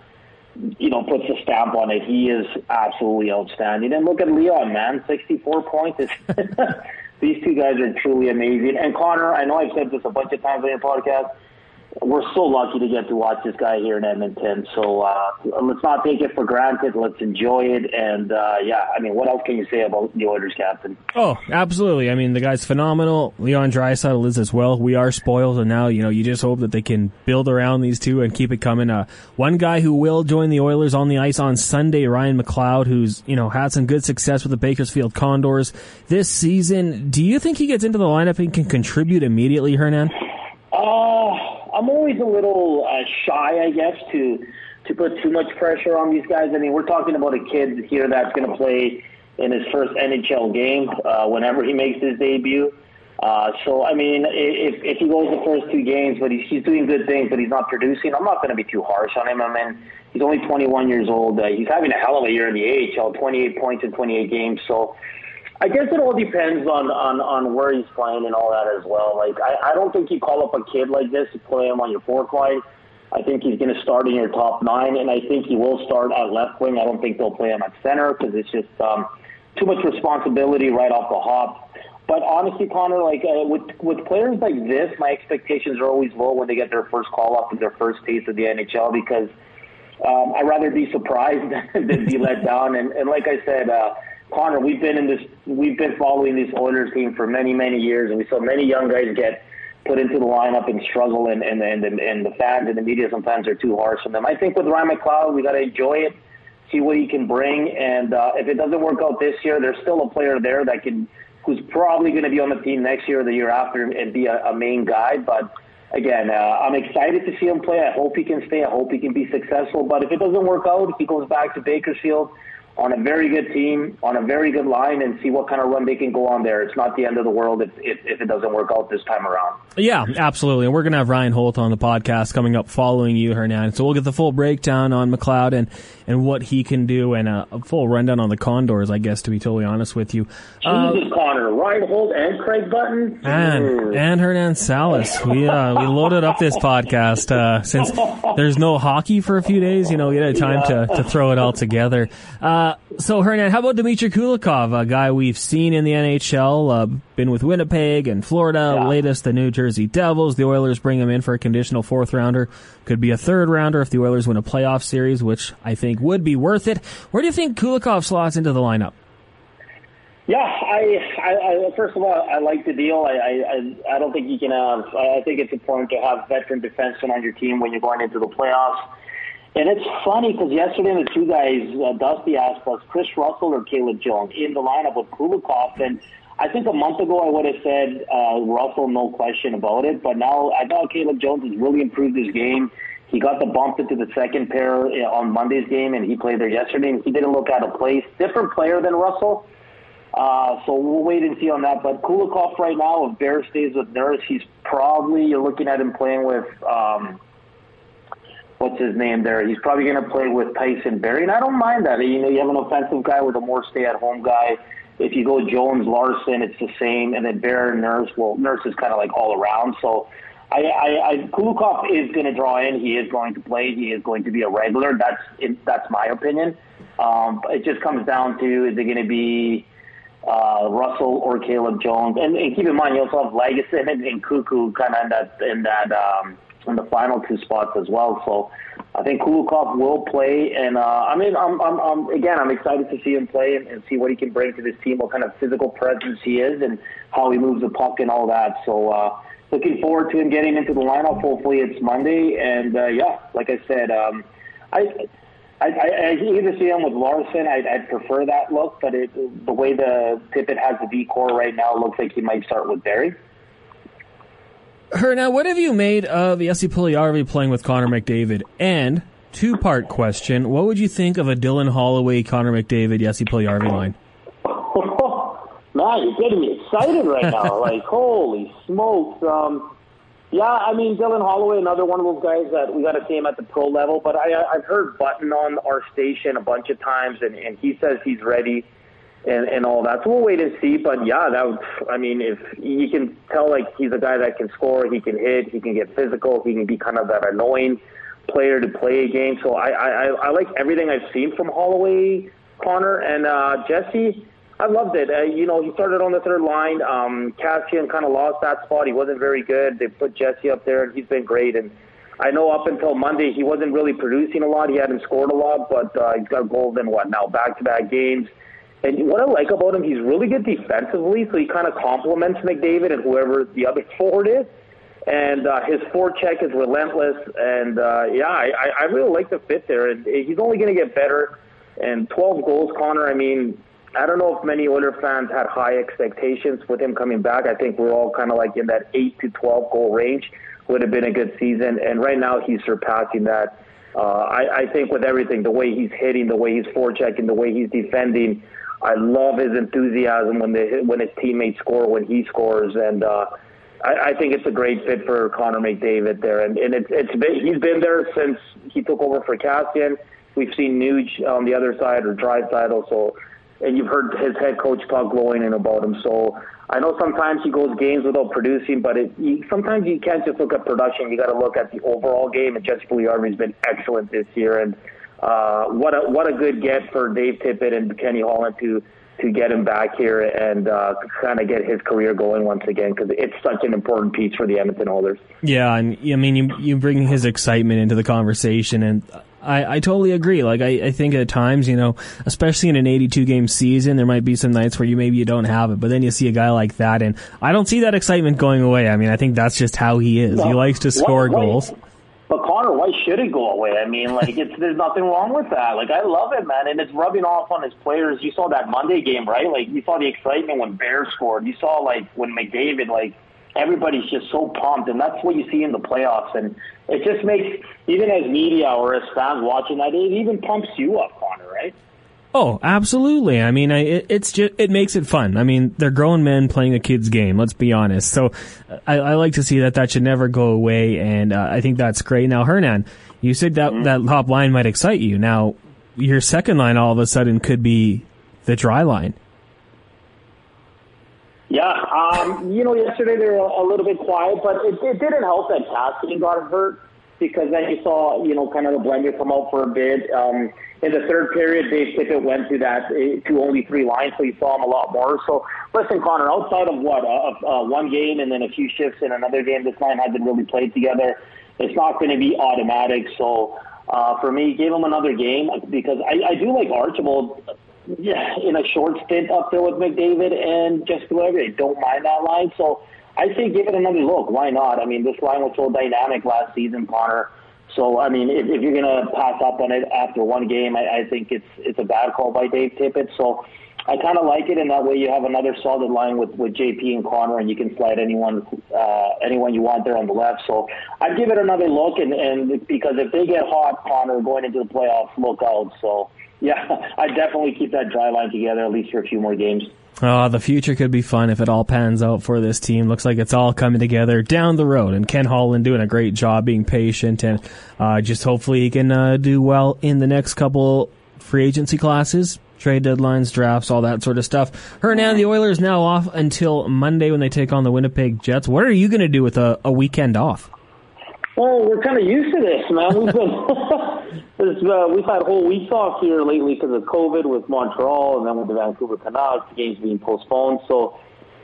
you know, puts a stamp on it. He is absolutely outstanding. And look at Leon, man, 64 points. These two guys are truly amazing. And Connor, I know I've said this a bunch of times on your podcast we're so lucky to get to watch this guy here in Edmonton. So uh, let's not take it for granted. Let's enjoy it. And uh, yeah, I mean, what else can you say about the Oilers captain? Oh, absolutely. I mean, the guy's phenomenal. Leon Draisaitl is as well. We are spoiled, and now you know you just hope that they can build around these two and keep it coming. Uh, one guy who will join the Oilers on the ice on Sunday, Ryan McLeod, who's you know had some good success with the Bakersfield Condors this season. Do you think he gets into the lineup and can contribute immediately, Hernan? Uh I'm always a little uh, shy, I guess, to to put too much pressure on these guys. I mean, we're talking about a kid here that's going to play in his first NHL game uh, whenever he makes his debut. Uh, so, I mean, if, if he goes the first two games, but he's, he's doing good things, but he's not producing, I'm not going to be too harsh on him. I mean, he's only 21 years old. Uh, he's having a hell of a year in the AHL, 28 points in 28 games. So, I guess it all depends on, on, on where he's playing and all that as well. Like, I, I don't think you call up a kid like this to play him on your fourth line. I think he's going to start in your top nine, and I think he will start at left wing. I don't think they'll play him at center because it's just um, too much responsibility right off the hop. But honestly, Connor, like uh, with with players like this, my expectations are always low when they get their first call up and their first taste of the NHL because um, I'd rather be surprised than be let down. And, and like I said. Uh, Connor, we've been in this, we've been following this Oilers team for many, many years, and we saw many young guys get put into the lineup and struggle, and and and, and the fans and the media sometimes are too harsh on them. I think with Ryan McLeod, we got to enjoy it, see what he can bring, and uh, if it doesn't work out this year, there's still a player there that can, who's probably going to be on the team next year or the year after and be a, a main guy, but. Again, uh, I'm excited to see him play. I hope he can stay. I hope he can be successful. But if it doesn't work out, he goes back to Bakersfield on a very good team, on a very good line, and see what kind of run they can go on there. It's not the end of the world if, if, if it doesn't work out this time around. Yeah, absolutely. And we're going to have Ryan Holt on the podcast coming up following you, Hernan. So we'll get the full breakdown on McLeod and, and what he can do and a, a full rundown on the Condors, I guess, to be totally honest with you. Uh, Jesus, uh, Connor, Ryan Holt and Craig Button. And, and Hernan Salas. We, uh, we loaded up this podcast, uh, since there's no hockey for a few days, you know, we had time yeah. to, to throw it all together. Uh, uh, so Hernan, how about Dmitry Kulikov, a guy we've seen in the NHL, uh, been with Winnipeg and Florida, yeah. latest the New Jersey Devils. The Oilers bring him in for a conditional fourth rounder, could be a third rounder if the Oilers win a playoff series, which I think would be worth it. Where do you think Kulikov slots into the lineup? Yeah, I, I, I first of all, I like the deal. I, I, I don't think you can have. I think it's important to have veteran defensemen on your team when you're going into the playoffs. And it's funny because yesterday the two guys, uh, Dusty asked us, Chris Russell or Caleb Jones, in the lineup with Kulikov. And I think a month ago I would have said uh, Russell, no question about it. But now I thought Caleb Jones has really improved his game. He got the bump into the second pair uh, on Monday's game, and he played there yesterday. And he didn't look out of place. Different player than Russell. Uh, so we'll wait and see on that. But Kulikov right now, if Bear stays with Nurse, he's probably you're looking at him playing with. Um, what's his name there. He's probably going to play with Tyson Barrie, and I don't mind that. You know, you have an offensive guy with a more stay-at-home guy. If you go Jones Larsson, it's the same, and then Bear Nurse. Well, Nurse is kind of like all around. So, I, I, I Kulikov is going to draw in. He is going to play. He is going to be a regular. That's it, that's my opinion. Um, it just comes down to is it going to be uh, Russell or Caleb Jones? And, and keep in mind, you also have Lagesson and, and Koekkoek kind of in that in that. Um, in the final two spots as well. So I think Kulikov will play, and uh, I mean, I'm, I'm, I'm again, I'm excited to see him play and, and see what he can bring to this team, what kind of physical presence he is, and how he moves the puck and all that. So. Uh, Looking forward to him getting into the lineup. Hopefully, it's Monday, and uh, yeah, like I said, um, I I, I, I either see him with Larsson. I'd, I'd prefer that look, but it, the way the Tippett has the D core right now, looks like he might start with Barrie. Hernan, what have you made of Jesse Puljujarvi playing with Connor McDavid? And two part question. What would you think of a Dylan Holloway, Connor McDavid, Jesse Puljujarvi line? Man, you're getting me excited right now. like, holy smokes. Um, yeah, I mean, Dylan Holloway, another one of those guys that we got to see him at the pro level. But I, I've heard Button on our station a bunch of times, and, and he says he's ready and, and all that. So we'll wait and see. But yeah, that would, I mean, if you can tell, like, he's a guy that can score, he can hit, he can get physical, he can be kind of that annoying player to play a game. So I, I, I like everything I've seen from Holloway, Connor, and uh, Jesse. I loved it. Uh, you know, he started on the third line. Um, Kassian kind of lost that spot. He wasn't very good. They put Jesse up there, and he's been great. And I know up until Monday, he wasn't really producing a lot. He hadn't scored a lot, but uh, he's got goals in what now, back-to-back games. And what I like about him, he's really good defensively, so he kind of complements McDavid and whoever the other forward is. And uh, his forecheck is relentless. And uh, yeah, I, I really like the fit there. And he's only going to get better. And 12 goals, Connor. I mean, I don't know if many Oiler fans had high expectations with him coming back. I think we're all kind of like in that 8 to 12 goal range. Would have been a good season. And right now, he's surpassing that. Uh, I, I think with everything, the way he's hitting, the way he's forechecking, the way he's defending, I love his enthusiasm when they when his teammates score, when he scores, and uh, I, I think it's a great fit for Connor McDavid there. And, and it's it's been, he's been there since he took over for Kassian. We've seen Nuge on the other side or Draisaitl also, and you've heard his head coach talk glowing about him. So I know sometimes he goes games without producing, but it, you, sometimes you can't just look at production. You got to look at the overall game. And Jesse Puljujarvi's been excellent this year, and uh, what a what a good get for Dave Tippett and Kenny Holland to to get him back here and uh, kind of get his career going once again because it's such an important piece for the Edmonton Oilers. Yeah, and I mean you you bring his excitement into the conversation and. I, I totally agree. Like I, I think at times, you know, especially in an 82 game season, there might be some nights where you maybe you don't have it, but then you see a guy like that, and I don't see that excitement going away. I mean, I think that's just how he is. he likes to score what, goals. But Connor, why should it go away? I mean, like it's there's nothing wrong with that. Like I love it, man, and it's rubbing off on his players. You saw that Monday game, right? Like you saw the excitement when Bear scored. You saw like when McDavid, like everybody's just so pumped, and that's what you see in the playoffs. And it just makes even as media or as fans watching that, it even pumps you up, Connor, right? Oh, absolutely. I mean, I, it, it's just it makes it fun. I mean, they're grown men playing a kid's game. Let's be honest. So, I, I like to see that. That should never go away, and uh, I think that's great. Now, Hernan, you said that mm-hmm. that top line might excite you. Now, your second line all of a sudden could be the dry line. Yeah, um, you know, yesterday they were a, a little bit quiet, but it, it didn't help that Cassidy got hurt because then you saw, you know, kind of the blender come out for a bit. Um, in the third period, Dave Tippett went to that uh, to only three lines, so you saw him a lot more. So listen, Connor, outside of what uh, uh, one game and then a few shifts in another game, this line hasn't really played together. It's not going to be automatic. So uh, for me, give him another game because I, I do like Archibald. Yeah, in a short stint up there with McDavid and whoever, I don't mind that line. So I say give it another look. Why not? I mean, this line was so dynamic last season, Connor. So I mean, if, if you're going to pass up on it after one game, I, I think it's it's a bad call by Dave Tippett. So I kind of like it, and that way you have another solid line with with JP and Connor, and you can slide anyone uh, anyone you want there on the left. So I'd give it another look, and and because if they get hot, Connor going into the playoffs, look out. So yeah, I definitely keep that dry line together at least for a few more games. Oh, the future could be fun if it all pans out for this team. Looks like it's all coming together down the road, and Ken Holland doing a great job being patient, and uh, just hopefully he can uh, do well in the next couple free agency classes, trade deadlines, drafts, all that sort of stuff. Hernan, the Oilers now off until Monday when they take on the Winnipeg Jets. What are you going to do with a, a weekend off? Well, we're kind of used to this, man. We've uh, we've had whole weeks off here lately because of COVID with Montreal and then with the Vancouver Canucks, games being postponed. So,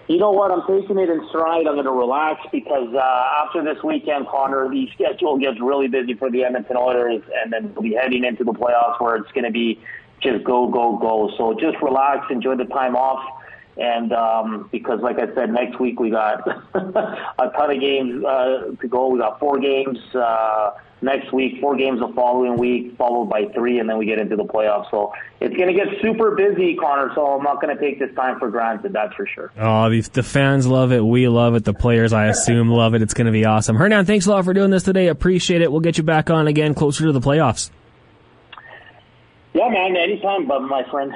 you know what? I'm taking it in stride. I'm going to relax because uh, after this weekend, Connor, the schedule gets really busy for the Edmonton Oilers, and then we'll be heading into the playoffs where it's going to be just go, go, go. So just relax, enjoy the time off and um, because, like I said, next week we got a ton of games uh, to go. We got four games uh, next week, four games the following week, followed by three, and then we get into the playoffs. So it's going to get super busy, Connor. So I'm not going to take this time for granted. That's for sure. Oh, the, the fans love it. We love it. The players, I assume, love it. It's going to be awesome. Hernan, thanks a lot for doing this today. Appreciate it. We'll get you back on again closer to the playoffs. Yeah, man, anytime, but my friend.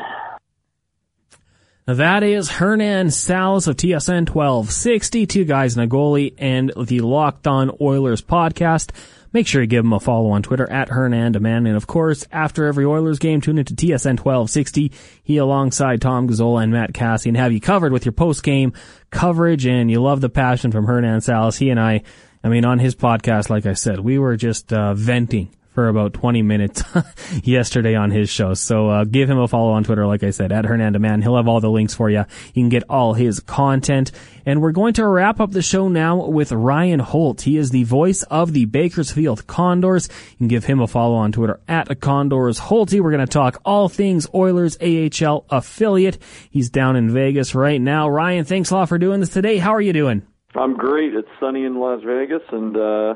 That is Hernan Salas of TSN 1260, two guys and a goalie, and the Locked On Oilers podcast. Make sure you give him a follow on Twitter at Hernandaman. And of course, after every Oilers game, tune into TSN 1260. He alongside Tom Gazzola and Matt Cassie and have you covered with your post game coverage. And you love the passion from Hernan Salas. He and I, I mean, on his podcast, like I said, we were just uh, venting for about 20 minutes yesterday on his show. So uh, give him a follow on Twitter, like I said, at Hernandaman. He'll have all the links for you. You can get all his content. And we're going to wrap up the show now with Ryan Holt. He is the voice of the Bakersfield Condors. You can give him a follow on Twitter at Condors Holty. We're going to talk all things Oilers AHL affiliate. He's down in Vegas right now. Ryan, thanks a lot for doing this today. How are you doing? I'm great. It's sunny in Las Vegas and, uh,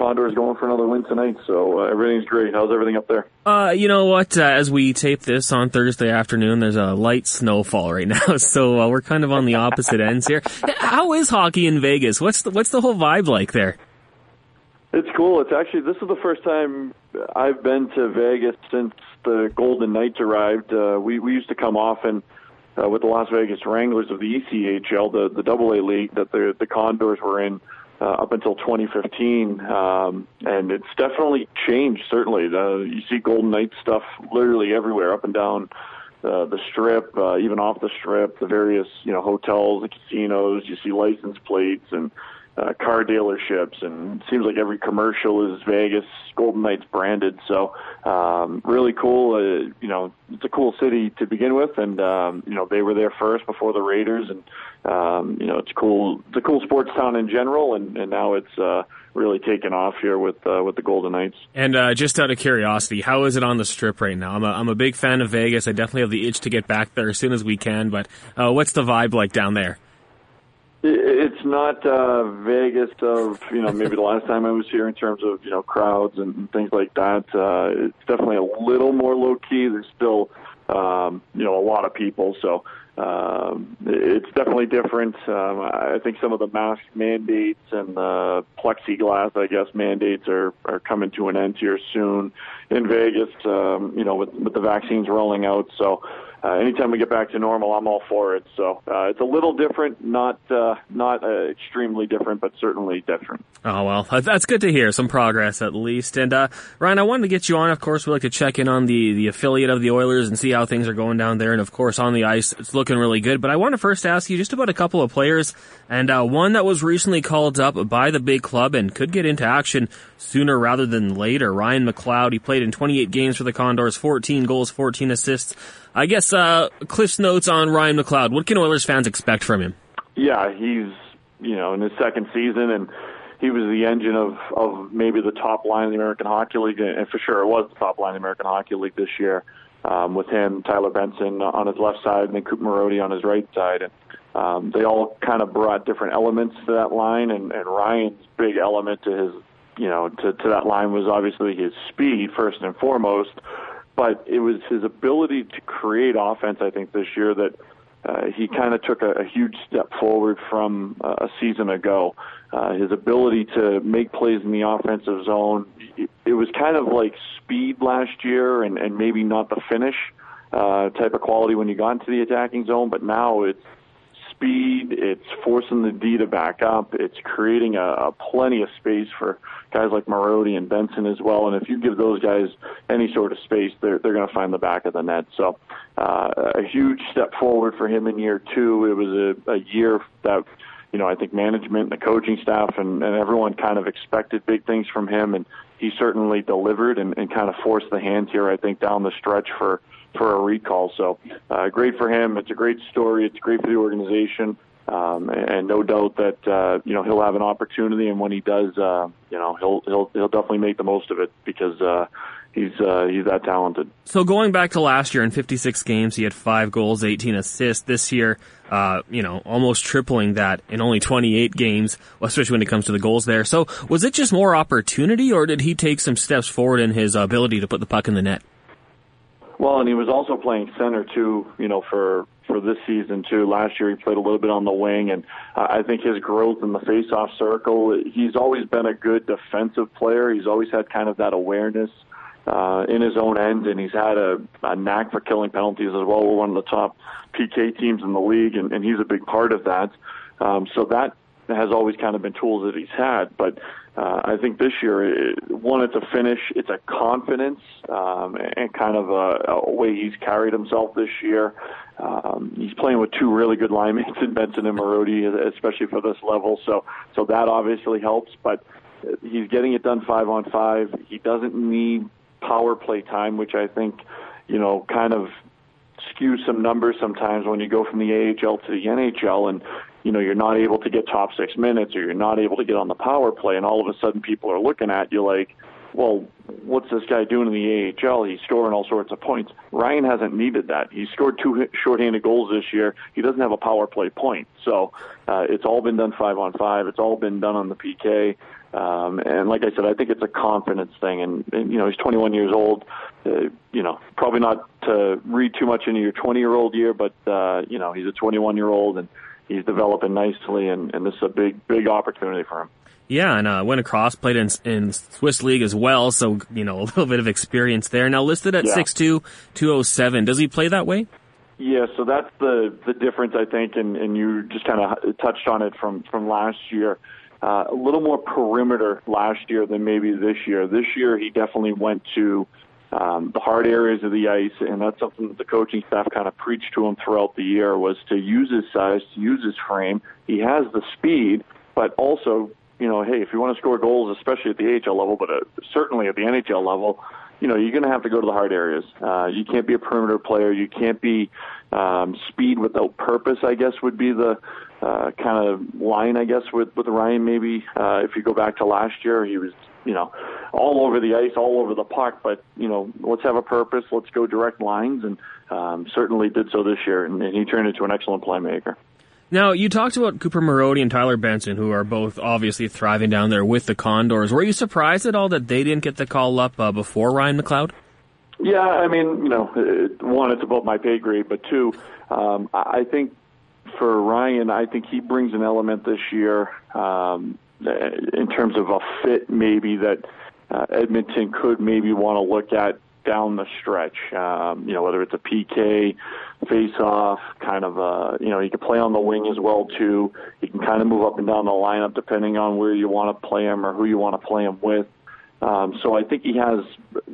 Condors going for another win tonight, so uh, everything's great. How's everything up there? Uh, you know what? Uh, as we tape this on Thursday afternoon, there's a light snowfall right now, so uh, we're kind of on the opposite ends here. How is hockey in Vegas? What's the, what's the whole vibe like there? It's cool. It's actually this is the first time I've been to Vegas since the Golden Knights arrived. Uh, we we used to come often uh, with the Las Vegas Wranglers of the ECHL, the the Double A league that the the Condors were in uh, up until 2015, um, and it's definitely changed. Certainly, uh, you see Golden Knights stuff literally everywhere, up and down uh, the strip, uh, even off the strip, the various you know hotels, the casinos. You see license plates and uh, car dealerships, and seems like every commercial is Vegas Golden Knights branded. So um, really cool. Uh, you know, it's a cool city to begin with, and um, you know they were there first before the Raiders, and um, you know it's cool. It's a cool sports town in general, and, and now it's uh, really taken off here with uh, with the Golden Knights. And uh, just out of curiosity, how is it on the Strip right now? I'm a, I'm a big fan of Vegas. I definitely have the itch to get back there as soon as we can. But uh, what's the vibe like down there? It's not uh, Vegas of you know maybe the last time I was here in terms of you know crowds and things like that. Uh, it's definitely a little more low key. There's still um, you know a lot of people, so um, it's definitely different. Um, I think some of the mask mandates and the plexiglass, I guess, mandates are are coming to an end here soon in Vegas. Um, you know, with with the vaccines rolling out, so uh, anytime we get back to normal, I'm all for it. So uh, it's a little different, not uh, not uh, extremely different, but certainly different. Oh well, that's good to hear. Some progress at least. And uh, Ryan, I wanted to get you on. Of course, we like to check in on the the affiliate of the Oilers and see how things are going down there. And of course, on the ice, it's looking really good. But I want to first ask you just about a couple of players, and uh, one that was recently called up by the big club and could get into action sooner rather than later. Ryan McLeod. He played in 28 games for the Condors, 14 goals, 14 assists. I guess uh, Cliff's notes on Ryan McLeod. What can Oilers fans expect from him? Yeah, he's you know in his second season, and he was the engine of of maybe the top line of the American Hockey League, and for sure it was the top line of the American Hockey League this year. Um, with him, Tyler Benson on his left side, and then Coop Marody on his right side, and um, they all kind of brought different elements to that line. And, and Ryan's big element to his, you know, to, to that line was obviously his speed first and foremost, but it was his ability to create offense. I think this year that uh, he kind of took a, a huge step forward from uh, a season ago. Uh, his ability to make plays in the offensive zone. It, was kind of like speed last year, and, and maybe not the finish uh, type of quality when you got into the attacking zone. But now it's speed. It's forcing the D to back up. It's creating a, a plenty of space for guys like Marody and Benson as well. And if you give those guys any sort of space, they're they're going to find the back of the net. So uh, a huge step forward for him in year two. It was a, a year that you know I think management and the coaching staff and, and everyone kind of expected big things from him, and he certainly delivered and, and kind of forced the hand here. I think down the stretch for for a recall. So uh, great for him. It's a great story. It's great for the organization. Um, and no doubt that uh, you know he'll have an opportunity, and when he does, uh, you know he'll he'll he'll definitely make the most of it because uh, he's uh, he's that talented. So going back to last year, in 56 games, he had five goals, 18 assists. This year, uh, you know, almost tripling that in only 28 games, especially when it comes to the goals there. So was it just more opportunity, or did he take some steps forward in his ability to put the puck in the net? Well, and he was also playing center too, you know, for for this season too. Last year he played a little bit on the wing, and I think his growth in the face-off circle. He's always been a good defensive player. He's always had kind of that awareness uh, in his own end, and he's had a, a knack for killing penalties as well. We're one of the top PK teams in the league, and, and he's a big part of that. Um, so that has always kind of been tools that he's had. But uh, I think this year, it, one, it's a finish, it's a confidence, um, and kind of a, a way he's carried himself this year. Um, he's playing with two really good linemen in Benson and Marody, especially for this level. So, so that obviously helps. But he's getting it done five on five. He doesn't need power play time, which I think, you know, kind of skews some numbers sometimes when you go from the AHL to the NHL and you know you're not able to get top six minutes or you're not able to get on the power play and all of a sudden people are looking at you like well what's this guy doing in the AHL he's scoring all sorts of points. Ryan hasn't needed that. He scored two shorthanded goals this year. He doesn't have a power play point. So uh, it's all been done five on five. It's all been done on the PK um, and like I said, I think it's a confidence thing. And, and you know, he's 21 years old. Uh, you know, probably not to read too much into your 20 year old year, but uh, you know, he's a 21 year old and he's developing nicely, and, and this is a big, big opportunity for him. Yeah, and uh, went across, played in in Swiss League as well, so you know a little bit of experience there. Now listed at six two two oh seven. Does he play that way? Yeah, so that's the the difference I think, and, and you just kind of touched on it from from last year. Uh, a little more perimeter last year than maybe this year. This year he definitely went to um, the hard areas of the ice, and that's something that the coaching staff kind of preached to him throughout the year was to use his size, to use his frame. He has the speed, but also, you know, hey, if you want to score goals, especially at the AHL level, but uh, certainly at the NHL level, you know, you're going to have to go to the hard areas. Uh, you can't be a perimeter player. You can't be um, speed without purpose. I guess would be the uh, kind of line. I guess with with Ryan. Maybe uh, if you go back to last year, he was you know, all over the ice, all over the puck. But you know, let's have a purpose. Let's go direct lines, and um, certainly did so this year. And, and he turned into an excellent playmaker. Now, you talked about Cooper Marody and Tyler Benson, who are both obviously thriving down there with the Condors. Were you surprised at all that they didn't get the call up uh, before Ryan McLeod? Yeah, I mean, you know, one, it's above my pay grade, but two, um, I think for Ryan, I think he brings an element this year um, in terms of a fit maybe that uh, Edmonton could maybe want to look at down the stretch. Um, you know, whether it's a PK, face-off, kind of a, you know, he can play on the wing as well too. He can kind of move up and down the lineup depending on where you want to play him or who you want to play him with. Um, so I think he has,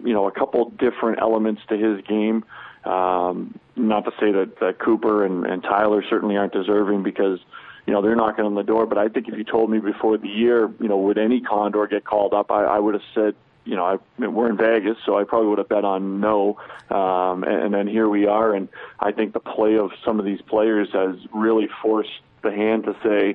you know, a couple different elements to his game. Um, not to say that, that Cooper and, and Tyler certainly aren't deserving because you know, they're knocking on the door. But I think if you told me before the year, you know, would any Condor get called up, I, I would have said, you know, I, we're in Vegas, so I probably would have bet on no. Um, and, and then here we are, and I think the play of some of these players has really forced the hand to say,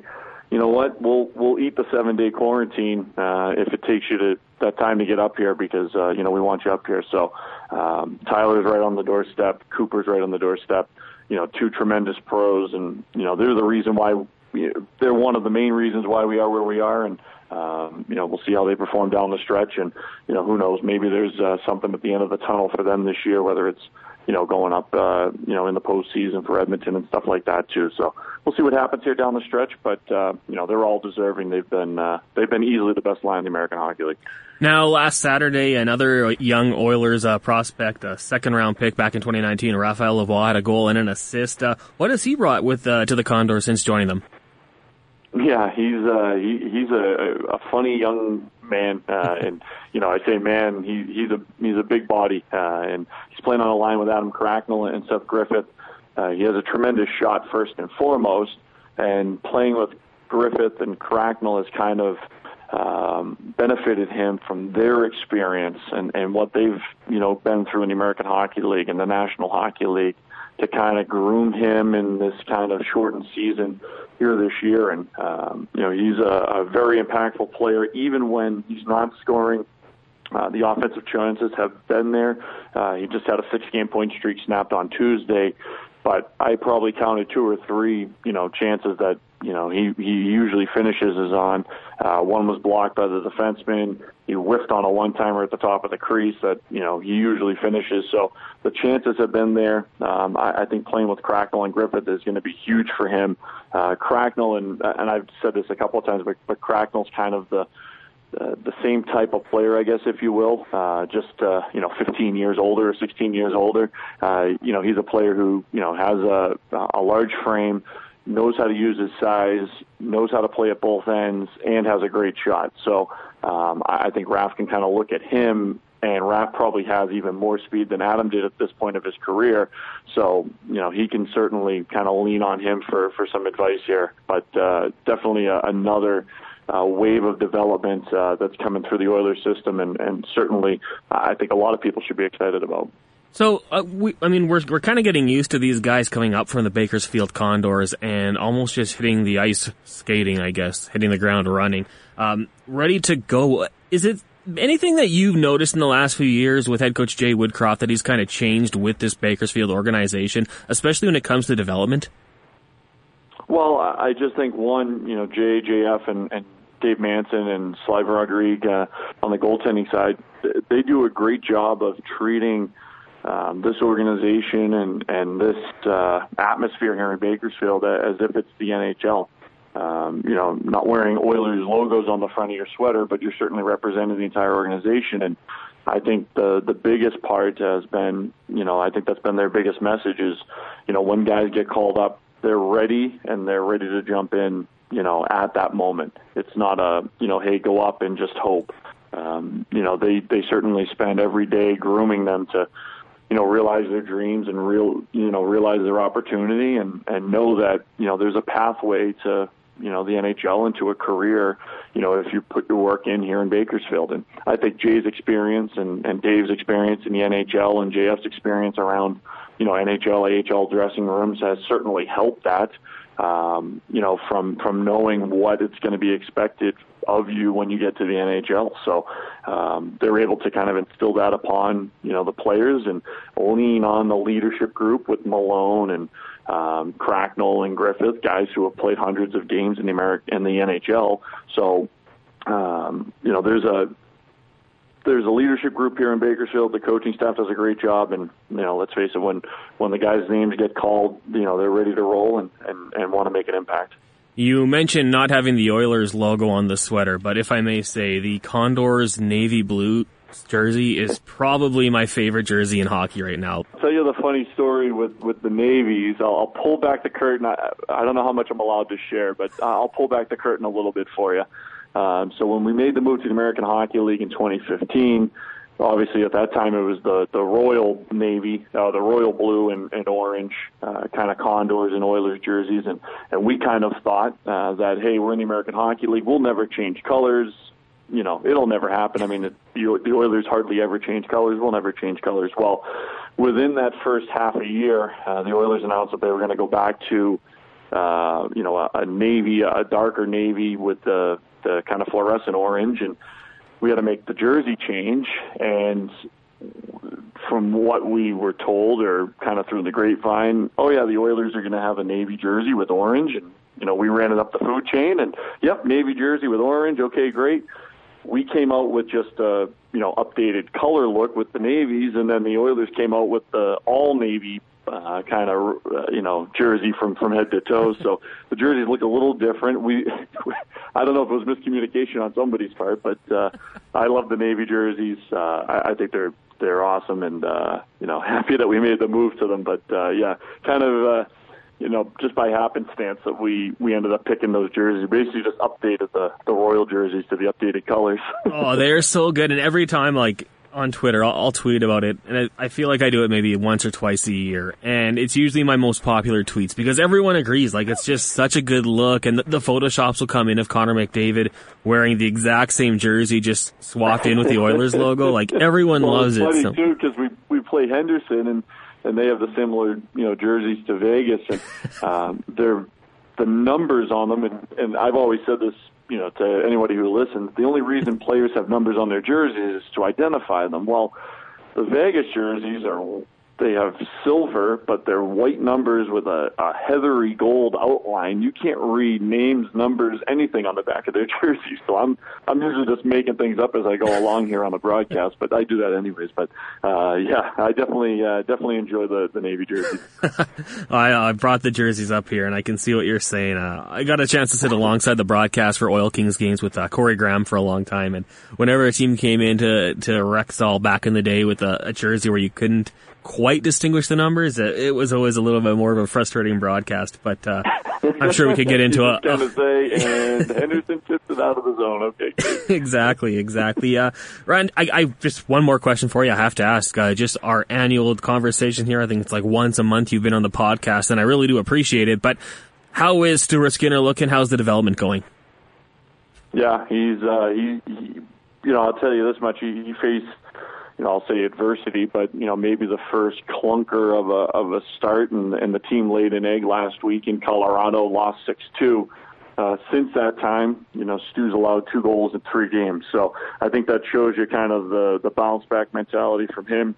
you know what, we'll we'll eat the seven day quarantine uh, if it takes you to that time to get up here because uh, you know we want you up here. So um, Tyler's right on the doorstep, Cooper's right on the doorstep. You know, two tremendous pros, and you know they're the reason why they're one of the main reasons why we are where we are, and um, you know we'll see how they perform down the stretch, and you know who knows, maybe there's uh, something at the end of the tunnel for them this year, whether it's you know going up, uh, you know in the postseason for Edmonton and stuff like that too. So we'll see what happens here down the stretch, but uh, you know they're all deserving. They've been uh, they've been easily the best line in the American Hockey League. Now, last Saturday, another young Oilers uh, prospect, a second round pick back in 2019, Raphael Lavoie, had a goal and an assist. Uh, what has he brought with uh, to the Condors since joining them? Yeah, he's uh, he, he's a, a funny young man, uh, and you know I say man, he, he's a he's a big body, uh, and he's playing on a line with Adam Cracknell and Seth Griffith. Uh, he has a tremendous shot first and foremost, and playing with Griffith and Cracknell has kind of um, benefited him from their experience and, and what they've you know been through in the American Hockey League and the National Hockey League to kind of groom him in this kind of shortened season here this year. And, um, you know, he's a, a very impactful player, even when he's not scoring. Uh, the offensive chances have been there. Uh, he just had a six game point streak snapped on Tuesday, but I probably counted two or three, you know, chances that you know he he usually finishes is on. Uh, one was blocked by the defenseman. He whiffed on a one timer at the top of the crease that you know he usually finishes. So the chances have been there. Um, I, I think playing with Cracknell and Griffith is going to be huge for him. Uh, Cracknell and and I've said this a couple of times, but, but Cracknell's kind of the uh, the same type of player, I guess, if you will. Uh, just uh, you know, 15 years older, 16 years older. Uh, you know, he's a player who you know has a a large frame, knows how to use his size, knows how to play at both ends, and has a great shot. So um, I, I think Raf can kind of look at him and Raf probably has even more speed than Adam did at this point of his career. So, you know, he can certainly kind of lean on him for, for some advice here. But uh, definitely a, another uh, wave of development uh, that's coming through the Oilers system, and, and certainly I think a lot of people should be excited about. So, uh, we, I mean, we're we're kind of getting used to these guys coming up from the Bakersfield Condors and almost just hitting the ice skating, I guess, hitting the ground running, um, ready to go. Is it anything that you've noticed in the last few years with head coach Jay Woodcroft that he's kind of changed with this Bakersfield organization, especially when it comes to development? Well, I just think one, you know, Jay, JF, and, and Dave Manson and Sylvain Rodrigue uh, on the goaltending side, they do a great job of treating um, this organization and and this uh, atmosphere here in Bakersfield as if it's the NHL. Um, you know, not wearing Oilers logos on the front of your sweater, but you're certainly representing the entire organization. And I think the the biggest part has been, you know, I think that's been their biggest message is, you know, when guys get called up, they're ready and they're ready to jump in you know, at that moment. It's not a, you know, hey, go up and just hope. Um, you know, they they certainly spend every day grooming them to, you know, realize their dreams and real, you know, realize their opportunity and and know that you know there's a pathway to you know the NHL into a career. You know, if you put your work in here in Bakersfield, and I think Jay's experience and and Dave's experience in the NHL and JF's experience around you know NHL AHL dressing rooms has certainly helped that um, you know, from from knowing what it's going to be expected of you when you get to the NHL. So um, they're able to kind of instill that upon you know the players and lean on the leadership group with Malone and um, Cracknell and Griffith, guys who have played hundreds of games in the American in the NHL. So um, you know, there's a there's a leadership group here in Bakersfield. The coaching staff does a great job, and you know, let's face it, when when the guys' names get called, you know, they're ready to roll and and, and want to make an impact. You mentioned not having the Oilers logo on the sweater, but if I may say, the Condors navy blue jersey is probably my favorite jersey in hockey right now. I'll tell you the funny story with with the navies. I'll, I'll pull back the curtain. I, I don't know how much I'm allowed to share, but I'll pull back the curtain a little bit for you. Um, so when we made the move to the American Hockey League in 2015, obviously at that time it was the the Royal Navy, uh, the Royal Blue and, and Orange, uh, kind of Condors and Oilers jerseys, and and we kind of thought uh, that hey, we're in the American Hockey League, we'll never change colors. You know, it'll never happen. I mean, it, the, the Oilers hardly ever change colors. We'll never change colors. Well, within that first half a year, uh, the Oilers announced that they were going to go back to uh, you know, a, a navy, a darker navy with the the kind of fluorescent orange, and we had to make the jersey change. And from what we were told, or kind of through the grapevine, oh yeah, the Oilers are going to have a navy jersey with orange, and you know, we ran it up the food chain, and yep, navy jersey with orange. Okay, great. We came out with just a you know updated color look with the navies, and then the Oilers came out with the all navy uh, kind of uh, you know jersey from from head to toe. So the jerseys look a little different. We I don't know if it was miscommunication on somebody's part, but uh, I love the navy jerseys. Uh, I, I think they're they're awesome, and uh, you know happy that we made the move to them. But uh, yeah, kind of. Uh, you know, just by happenstance that we we ended up picking those jerseys. Basically, just updated the the royal jerseys to the updated colors. oh, they're so good! And every time, like on Twitter. I'll, I'll, tweet about it, and I, I, feel like I do it maybe once or twice a year, and it's usually my most popular tweets because everyone agrees. Like it's just such a good look, and the, the photoshops will come in of Connor McDavid wearing the exact same jersey, just swapped in with the Oilers logo. Like everyone well, loves it's funny it. So. too because we we play Henderson and and they have the similar you know jerseys to Vegas, and um, they're the numbers on them, and, and I've always said this you know, to anybody who listens, the only reason players have numbers on their jerseys is to identify them. Well, the Vegas jerseys are they have silver, but they're white numbers with a, a heathery gold outline. You can't read names, numbers, anything on the back of their jerseys. So I'm I'm usually just making things up as I go along here on the broadcast, but I do that anyways. But uh, yeah, I definitely uh, definitely enjoy the the navy jerseys. I, I brought the jerseys up here, and I can see what you're saying. Uh, I got a chance to sit alongside the broadcast for Oil Kings games with uh, Corey Graham for a long time, and whenever a team came into to Rexall back in the day with a, a jersey where you couldn't quite distinguish the numbers. It was always a little bit more of a frustrating broadcast, but uh, I'm sure we could get into a. To say, and Henderson tipped it out of the zone. Okay. exactly, exactly. Uh, Ryan, I, I, just one more question for you. I have to ask. Uh, just our annual conversation here. I think it's like once a month you've been on the podcast, and I really do appreciate it. But how is Stuart Skinner looking? How's the development going? Yeah, he's uh, he, he. You know, I'll tell you this much. He, he faced you know, I'll say adversity, but you know, maybe the first clunker of a of a start, and, and the team laid an egg last week in Colorado, lost six two. Uh, since that time, you know, Stu's allowed two goals in three games, so I think that shows you kind of the the bounce back mentality from him.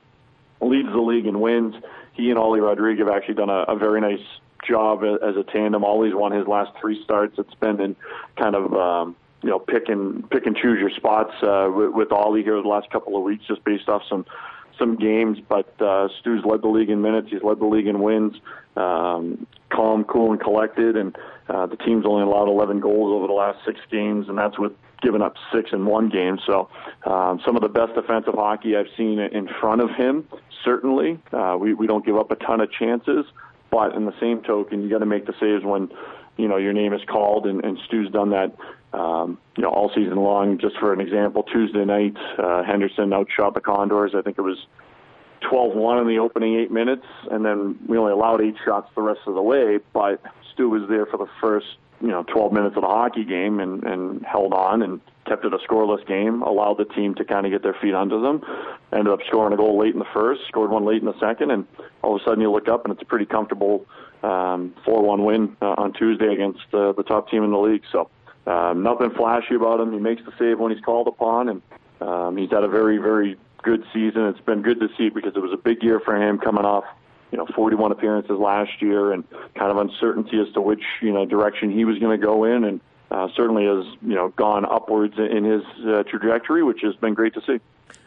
Leads the league in wins. He and Ollie Rodrigue have actually done a, a very nice job as a tandem. Ollie's won his last three starts. It's been in kind of um, you know pick and pick and choose your spots uh, with, with Ollie here the last couple of weeks, just based off some some games. But uh, Stu's led the league in minutes. He's led the league in wins. Um, calm, cool, and collected. And uh, the team's only allowed 11 goals over the last six games, and that's with giving up six in one game. So um, some of the best defensive hockey I've seen in front of him. Certainly, uh, we we don't give up a ton of chances, but in the same token, you got to make the saves when you know your name is called, and, and Stu's done that um, you know, all season long. Just for an example, Tuesday night, uh, Henderson outshot the Condors. I think it was 12-1 in the opening eight minutes, and then we only allowed eight shots the rest of the way. But Stu was there for the first, you know, 12 minutes of the hockey game and, and held on and kept it a scoreless game. Allowed the team to kind of get their feet under them. Ended up scoring a goal late in the first, scored one late in the second, and all of a sudden you look up and it's a pretty comfortable um, 4-1 win uh, on Tuesday against uh, the top team in the league. So um, nothing flashy about him. He makes the save when he's called upon, and um, he's had a very, very good season. It's been good to see because it was a big year for him coming off, you know, 41 appearances last year, and kind of uncertainty as to which you know direction he was going to go in, and uh, certainly has you know gone upwards in his uh, trajectory, which has been great to see.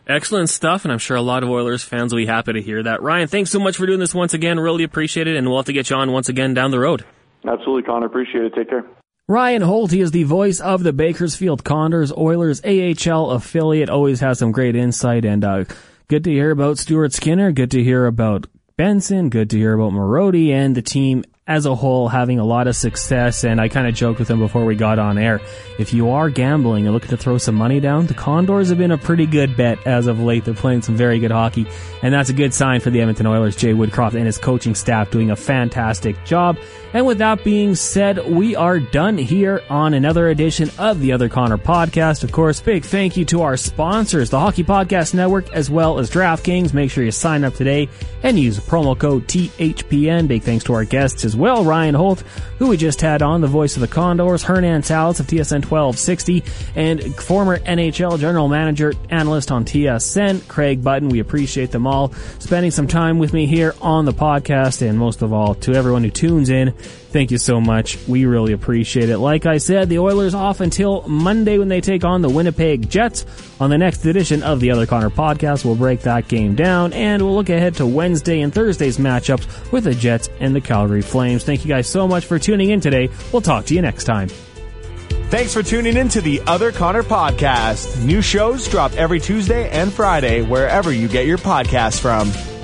Excellent stuff, and I'm sure a lot of Oilers fans will be happy to hear that. Ryan, thanks so much for doing this once again. Really appreciate it, and we'll have to get you on once again down the road. Absolutely, Connor. Appreciate it. Take care. Ryan Holt, he is the voice of the Bakersfield Condors, Oilers AHL affiliate. Always has some great insight and uh, good to hear about Stuart Skinner. Good to hear about Benson. Good to hear about Marody and the team as a whole having a lot of success. And I kind of joked with him before we got on air. If you are gambling and looking to throw some money down, the Condors have been a pretty good bet as of late. They're playing some very good hockey, and that's a good sign for the Edmonton Oilers. Jay Woodcroft and his coaching staff doing a fantastic job. And with that being said, we are done here on another edition of the Other Connor podcast. Of course, big thank you to our sponsors, the Hockey Podcast Network, as well as DraftKings. Make sure you sign up today and use promo code THPN. Big thanks to our guests as well, Ryan Holt, who we just had on, the voice of the Condors, Hernan Salas of TSN 1260, and former NHL general manager, analyst on TSN, Craig Button. We appreciate them all spending some time with me here on the podcast, and most of all, to everyone who tunes in. Thank you so much. We really appreciate it. Like I said, the Oilers off until Monday when they take on the Winnipeg Jets. On the next edition of the Other Connor podcast, we'll break that game down and we'll look ahead to Wednesday and Thursday's matchups with the Jets and the Calgary Flames. Thank you guys so much for tuning in today. We'll talk to you next time. Thanks for tuning in to the Other Connor podcast. New shows drop every Tuesday and Friday wherever you get your podcasts from.